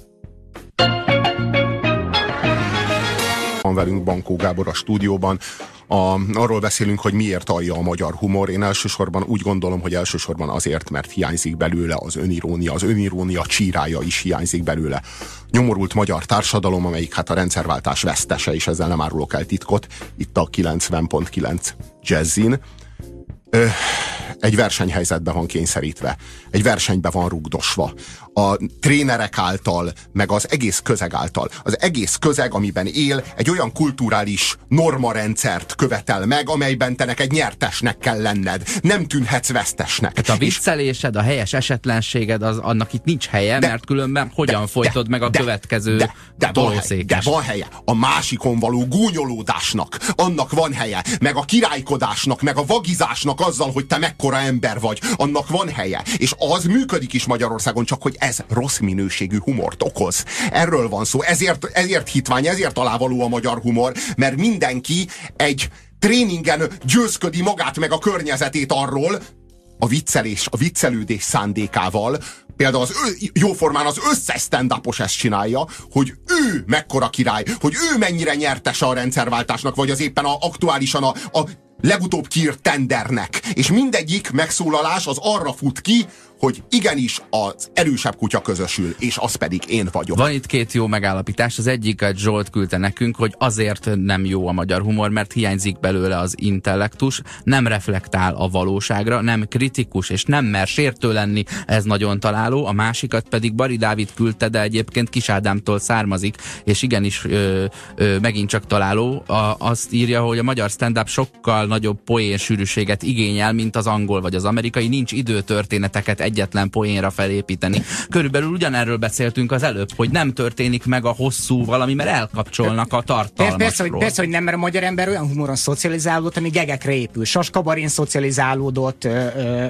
Van velünk Bankó Gábor a stúdióban. A, arról beszélünk, hogy miért alja a magyar humor. Én elsősorban úgy gondolom, hogy elsősorban azért, mert hiányzik belőle az önirónia. Az önirónia csírája is hiányzik belőle. Nyomorult magyar társadalom, amelyik hát a rendszerváltás vesztese, és ezzel nem árulok el titkot, itt a 90.9 jazzin. Ö, egy versenyhelyzetbe van kényszerítve, egy versenybe van rugdosva. A trénerek által, meg az egész közeg által. Az egész közeg, amiben él, egy olyan kulturális normarendszert követel meg, amelyben te neked nyertesnek kell lenned. Nem tűnhetsz vesztesnek. Hát a viccelésed, a helyes esetlenséged, az, annak itt nincs helye, de, mert különben hogyan de, folytod de, meg a de, következő de, de, van helye, de van helye. A másikon való gúnyolódásnak, annak van helye. Meg a királykodásnak, meg a vagizásnak azzal, hogy te mekkora ember vagy, annak van helye. És az működik is Magyarországon, csak hogy ez rossz minőségű humort okoz. Erről van szó. Ezért, ezért hitvány, ezért alávaló a magyar humor, mert mindenki egy tréningen győzködi magát meg a környezetét arról, a viccelés, a viccelődés szándékával, például az jóformán az összes stand ezt csinálja, hogy ő mekkora király, hogy ő mennyire nyertese a rendszerváltásnak, vagy az éppen a, aktuálisan a, a legutóbb kiírt tendernek. És mindegyik megszólalás az arra fut ki, hogy igenis az erősebb kutya közösül, és az pedig én vagyok. Van itt két jó megállapítás. Az egyiket Zsolt küldte nekünk, hogy azért nem jó a magyar humor, mert hiányzik belőle az intellektus, nem reflektál a valóságra, nem kritikus, és nem mer sértő lenni, ez nagyon találó. A másikat pedig Bari Dávid küldte, de egyébként Kis Ádámtól származik, és igenis ö, ö, megint csak találó. A, azt írja, hogy a magyar stand-up sokkal nagyobb poén sűrűséget igényel, mint az angol vagy az amerikai. Nincs idő történeteket egyetlen poénra felépíteni. Körülbelül ugyanerről beszéltünk az előbb, hogy nem történik meg a hosszú valami, mert elkapcsolnak a tartalmat. Persze, hogy, persze, hogy nem, mert a magyar ember olyan humoron szocializálódott, ami gegekre épül. Saskabarén szocializálódott, ö, ö,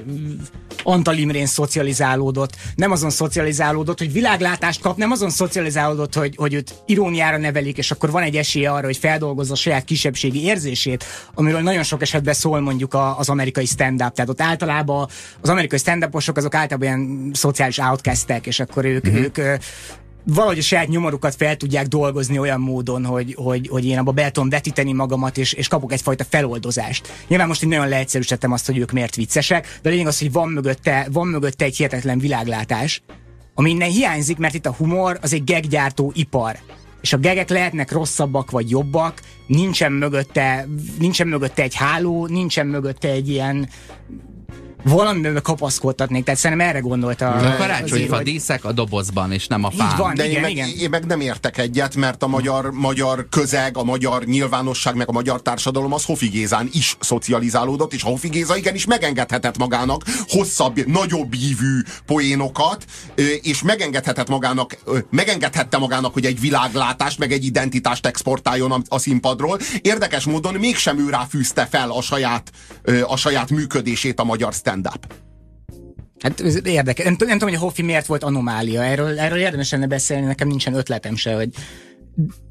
Antal Imrén szocializálódott, nem azon szocializálódott, hogy világlátást kap, nem azon szocializálódott, hogy, hogy őt iróniára nevelik, és akkor van egy esélye arra, hogy feldolgozza a saját kisebbségi érzését, amiről nagyon sok esetben szól mondjuk az amerikai stand-up. Tehát ott általában az amerikai stand azok azok általában ilyen szociális outcastek, és akkor ők, uh-huh. ők valahogy a saját nyomorukat fel tudják dolgozni olyan módon, hogy, hogy, hogy én abba be tudom vetíteni magamat, és, és kapok egyfajta feloldozást. Nyilván most én nagyon leegyszerűsítettem azt, hogy ők miért viccesek, de a lényeg az, hogy van mögötte, van mögötte egy hihetetlen világlátás, ami innen hiányzik, mert itt a humor az egy geggyártó ipar. És a gegek lehetnek rosszabbak vagy jobbak, nincsen mögötte, nincsen mögötte egy háló, nincsen mögötte egy ilyen valamiben kapaszkodtatnék, tehát szerintem erre gondolta. A karácsonyfa hogy... díszek a dobozban, és nem a fán. Így van, De igen, én, meg, igen. én meg nem értek egyet, mert a magyar, magyar közeg, a magyar nyilvánosság, meg a magyar társadalom az Hofi Gézán is szocializálódott, és a Hofi Géza igenis megengedhetett magának hosszabb, nagyobb ívű poénokat, és megengedhetett magának, megengedhette magának, hogy egy világlátást, meg egy identitást exportáljon a, a színpadról. Érdekes módon mégsem ő ráfűzte fel a saját, a saját működését a magyar stand-up. Hát ez érdekes. Nem, nem tudom, hogy a Hoffi miért volt anomália. Erről, erről érdemes lenne beszélni, nekem nincsen ötletem se, hogy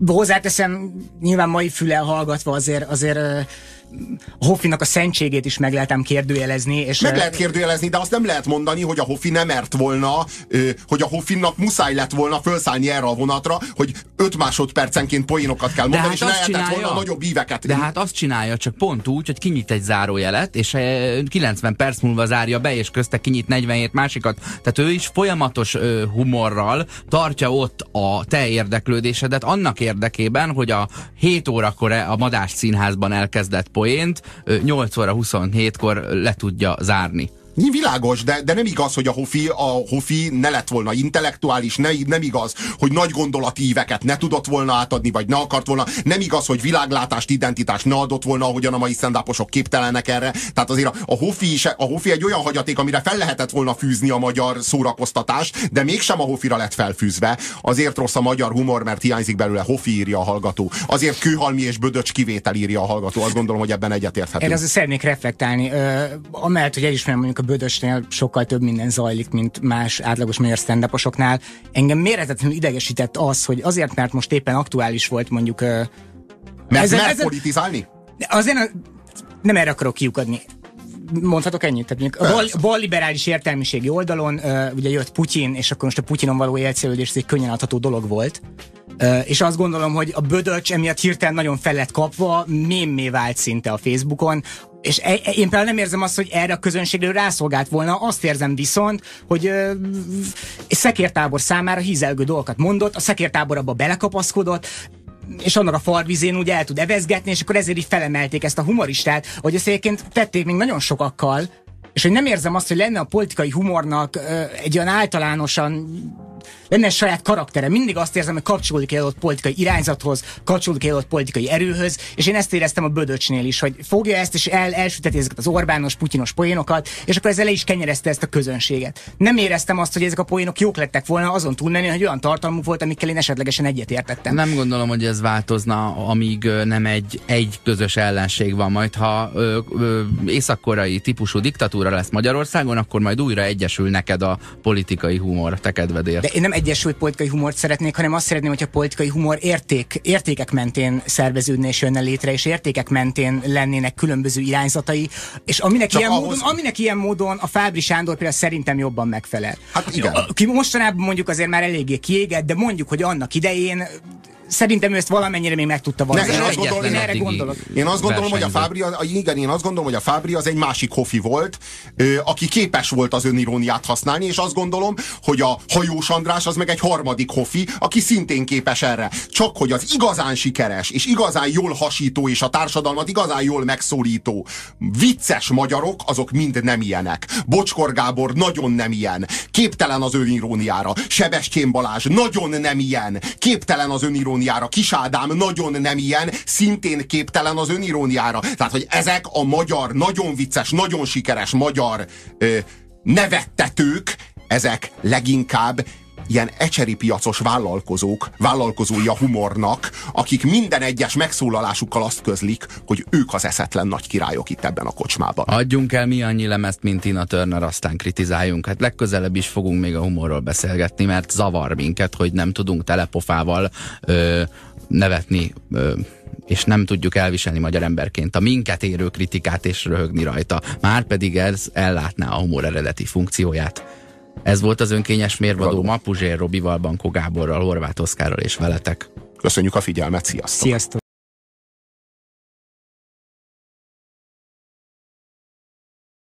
hozzáteszem, nyilván mai fülel hallgatva azért, azért a Hoffinak a szentségét is meg lehetem kérdőjelezni. És meg lehet kérdőjelezni, de azt nem lehet mondani, hogy a Hoffi nem mert volna, hogy a Hoffinnak muszáj lett volna felszállni erre a vonatra, hogy 5 másodpercenként poénokat kell mondani, hát és lehetett volna nagyobb íveket. De hát azt csinálja, csak pont úgy, hogy kinyit egy zárójelet, és 90 perc múlva zárja be, és közte kinyit 47 másikat. Tehát ő is folyamatos humorral tartja ott a te érdeklődésedet annak érdekében, hogy a 7 órakor a Madás színházban elkezdett poént 8 óra 27-kor le tudja zárni. Világos, de, de nem igaz, hogy a Hofi, a Hofi ne lett volna intellektuális, ne, nem igaz, hogy nagy gondolati íveket ne tudott volna átadni, vagy ne akart volna, nem igaz, hogy világlátást, identitást ne adott volna, ahogyan a mai szendáposok képtelenek erre. Tehát azért a, a, Hofi is, a Hofi egy olyan hagyaték, amire fel lehetett volna fűzni a magyar szórakoztatást, de mégsem a Hofira lett felfűzve. Azért rossz a magyar humor, mert hiányzik belőle Hofi írja a hallgató. Azért Kőhalmi és Bödöcs kivétel írja a hallgató. Azt gondolom, hogy ebben egyetérthetünk. Erre azért szeretnék reflektálni. Amellett, hogy elismerem mondjuk a Bödösnél sokkal több minden zajlik, mint más átlagos magyar stand Engem méretetlenül idegesített az, hogy azért, mert most éppen aktuális volt mondjuk... Mert ezen, mert ezen, politizálni? Azért nem erre akarok kiukadni mondhatok ennyit? Tehát a bal, liberális értelmiségi oldalon uh, ugye jött Putyin, és akkor most a Putyinon való élcelődés egy könnyen adható dolog volt. Uh, és azt gondolom, hogy a Bödöcs emiatt hirtelen nagyon fel lett kapva, mémé vált szinte a Facebookon, és e, e, én például nem érzem azt, hogy erre a közönségről rászolgált volna, azt érzem viszont, hogy ö, szekértábor számára hízelgő dolgokat mondott, a szekértábor abba belekapaszkodott, és annak a farvizén úgy el tud evezgetni, és akkor ezért így felemelték ezt a humoristát, hogy ezt egyébként tették még nagyon sokakkal, és hogy nem érzem azt, hogy lenne a politikai humornak ö, egy olyan általánosan lenne saját karaktere. Mindig azt érzem, hogy kapcsolódik egy adott politikai irányzathoz, kapcsolódik egy adott politikai erőhöz, és én ezt éreztem a Bödöcsnél is, hogy fogja ezt, és el, elsüteti ezeket az Orbános, Putyinos poénokat, és akkor ezzel is kenyerezte ezt a közönséget. Nem éreztem azt, hogy ezek a poénok jók lettek volna, azon túlmenni, hogy olyan tartalmuk volt, amikkel én esetlegesen egyetértettem. Nem gondolom, hogy ez változna, amíg nem egy, egy közös ellenség van. Majd ha ö, ö, észak-koreai típusú diktatúra lesz Magyarországon, akkor majd újra egyesül neked a politikai humor te kedvedért. De én nem egyesült politikai humort szeretnék, hanem azt szeretném, hogy a politikai humor érték, értékek mentén szerveződne és jönne létre, és értékek mentén lennének különböző irányzatai, és aminek, ilyen, ahhoz... módon, aminek ilyen módon a Fábri Sándor például szerintem jobban megfelel. Hát igen. Ki mostanában mondjuk azért már eléggé kiégett, de mondjuk, hogy annak idején szerintem ő ezt valamennyire még meg tudta valami. Én, azt gondolom, én erre gondolok. Én azt gondolom, hogy a Fábri, igen, én azt gondolom, hogy a Fábri az egy másik hofi volt, aki képes volt az öniróniát használni, és azt gondolom, hogy a hajós András az meg egy harmadik hofi, aki szintén képes erre. Csak hogy az igazán sikeres, és igazán jól hasító, és a társadalmat igazán jól megszólító, vicces magyarok, azok mind nem ilyenek. Bocskor Gábor nagyon nem ilyen. Képtelen az öniróniára. Sebestyén Balázs nagyon nem ilyen. Képtelen az öniróniára öniróniára. Kis Ádám nagyon nem ilyen, szintén képtelen az öniróniára. Tehát, hogy ezek a magyar, nagyon vicces, nagyon sikeres magyar ö, nevettetők, ezek leginkább ilyen ecseri piacos vállalkozók, vállalkozói a humornak, akik minden egyes megszólalásukkal azt közlik, hogy ők az eszetlen nagy királyok itt ebben a kocsmában. Adjunk el mi annyi lemezt, mint Tina Turner, aztán kritizáljunk. Hát legközelebb is fogunk még a humorról beszélgetni, mert zavar minket, hogy nem tudunk telepofával ö, nevetni ö, és nem tudjuk elviselni magyar emberként a minket érő kritikát és röhögni rajta. Már pedig ez ellátná a humor eredeti funkcióját. Ez volt az önkényes mérvadó ma Puzsér Robival, Bankó Gáborral, Horváth Oszkárral és veletek. Köszönjük a figyelmet, sziasztok! Sziasztok!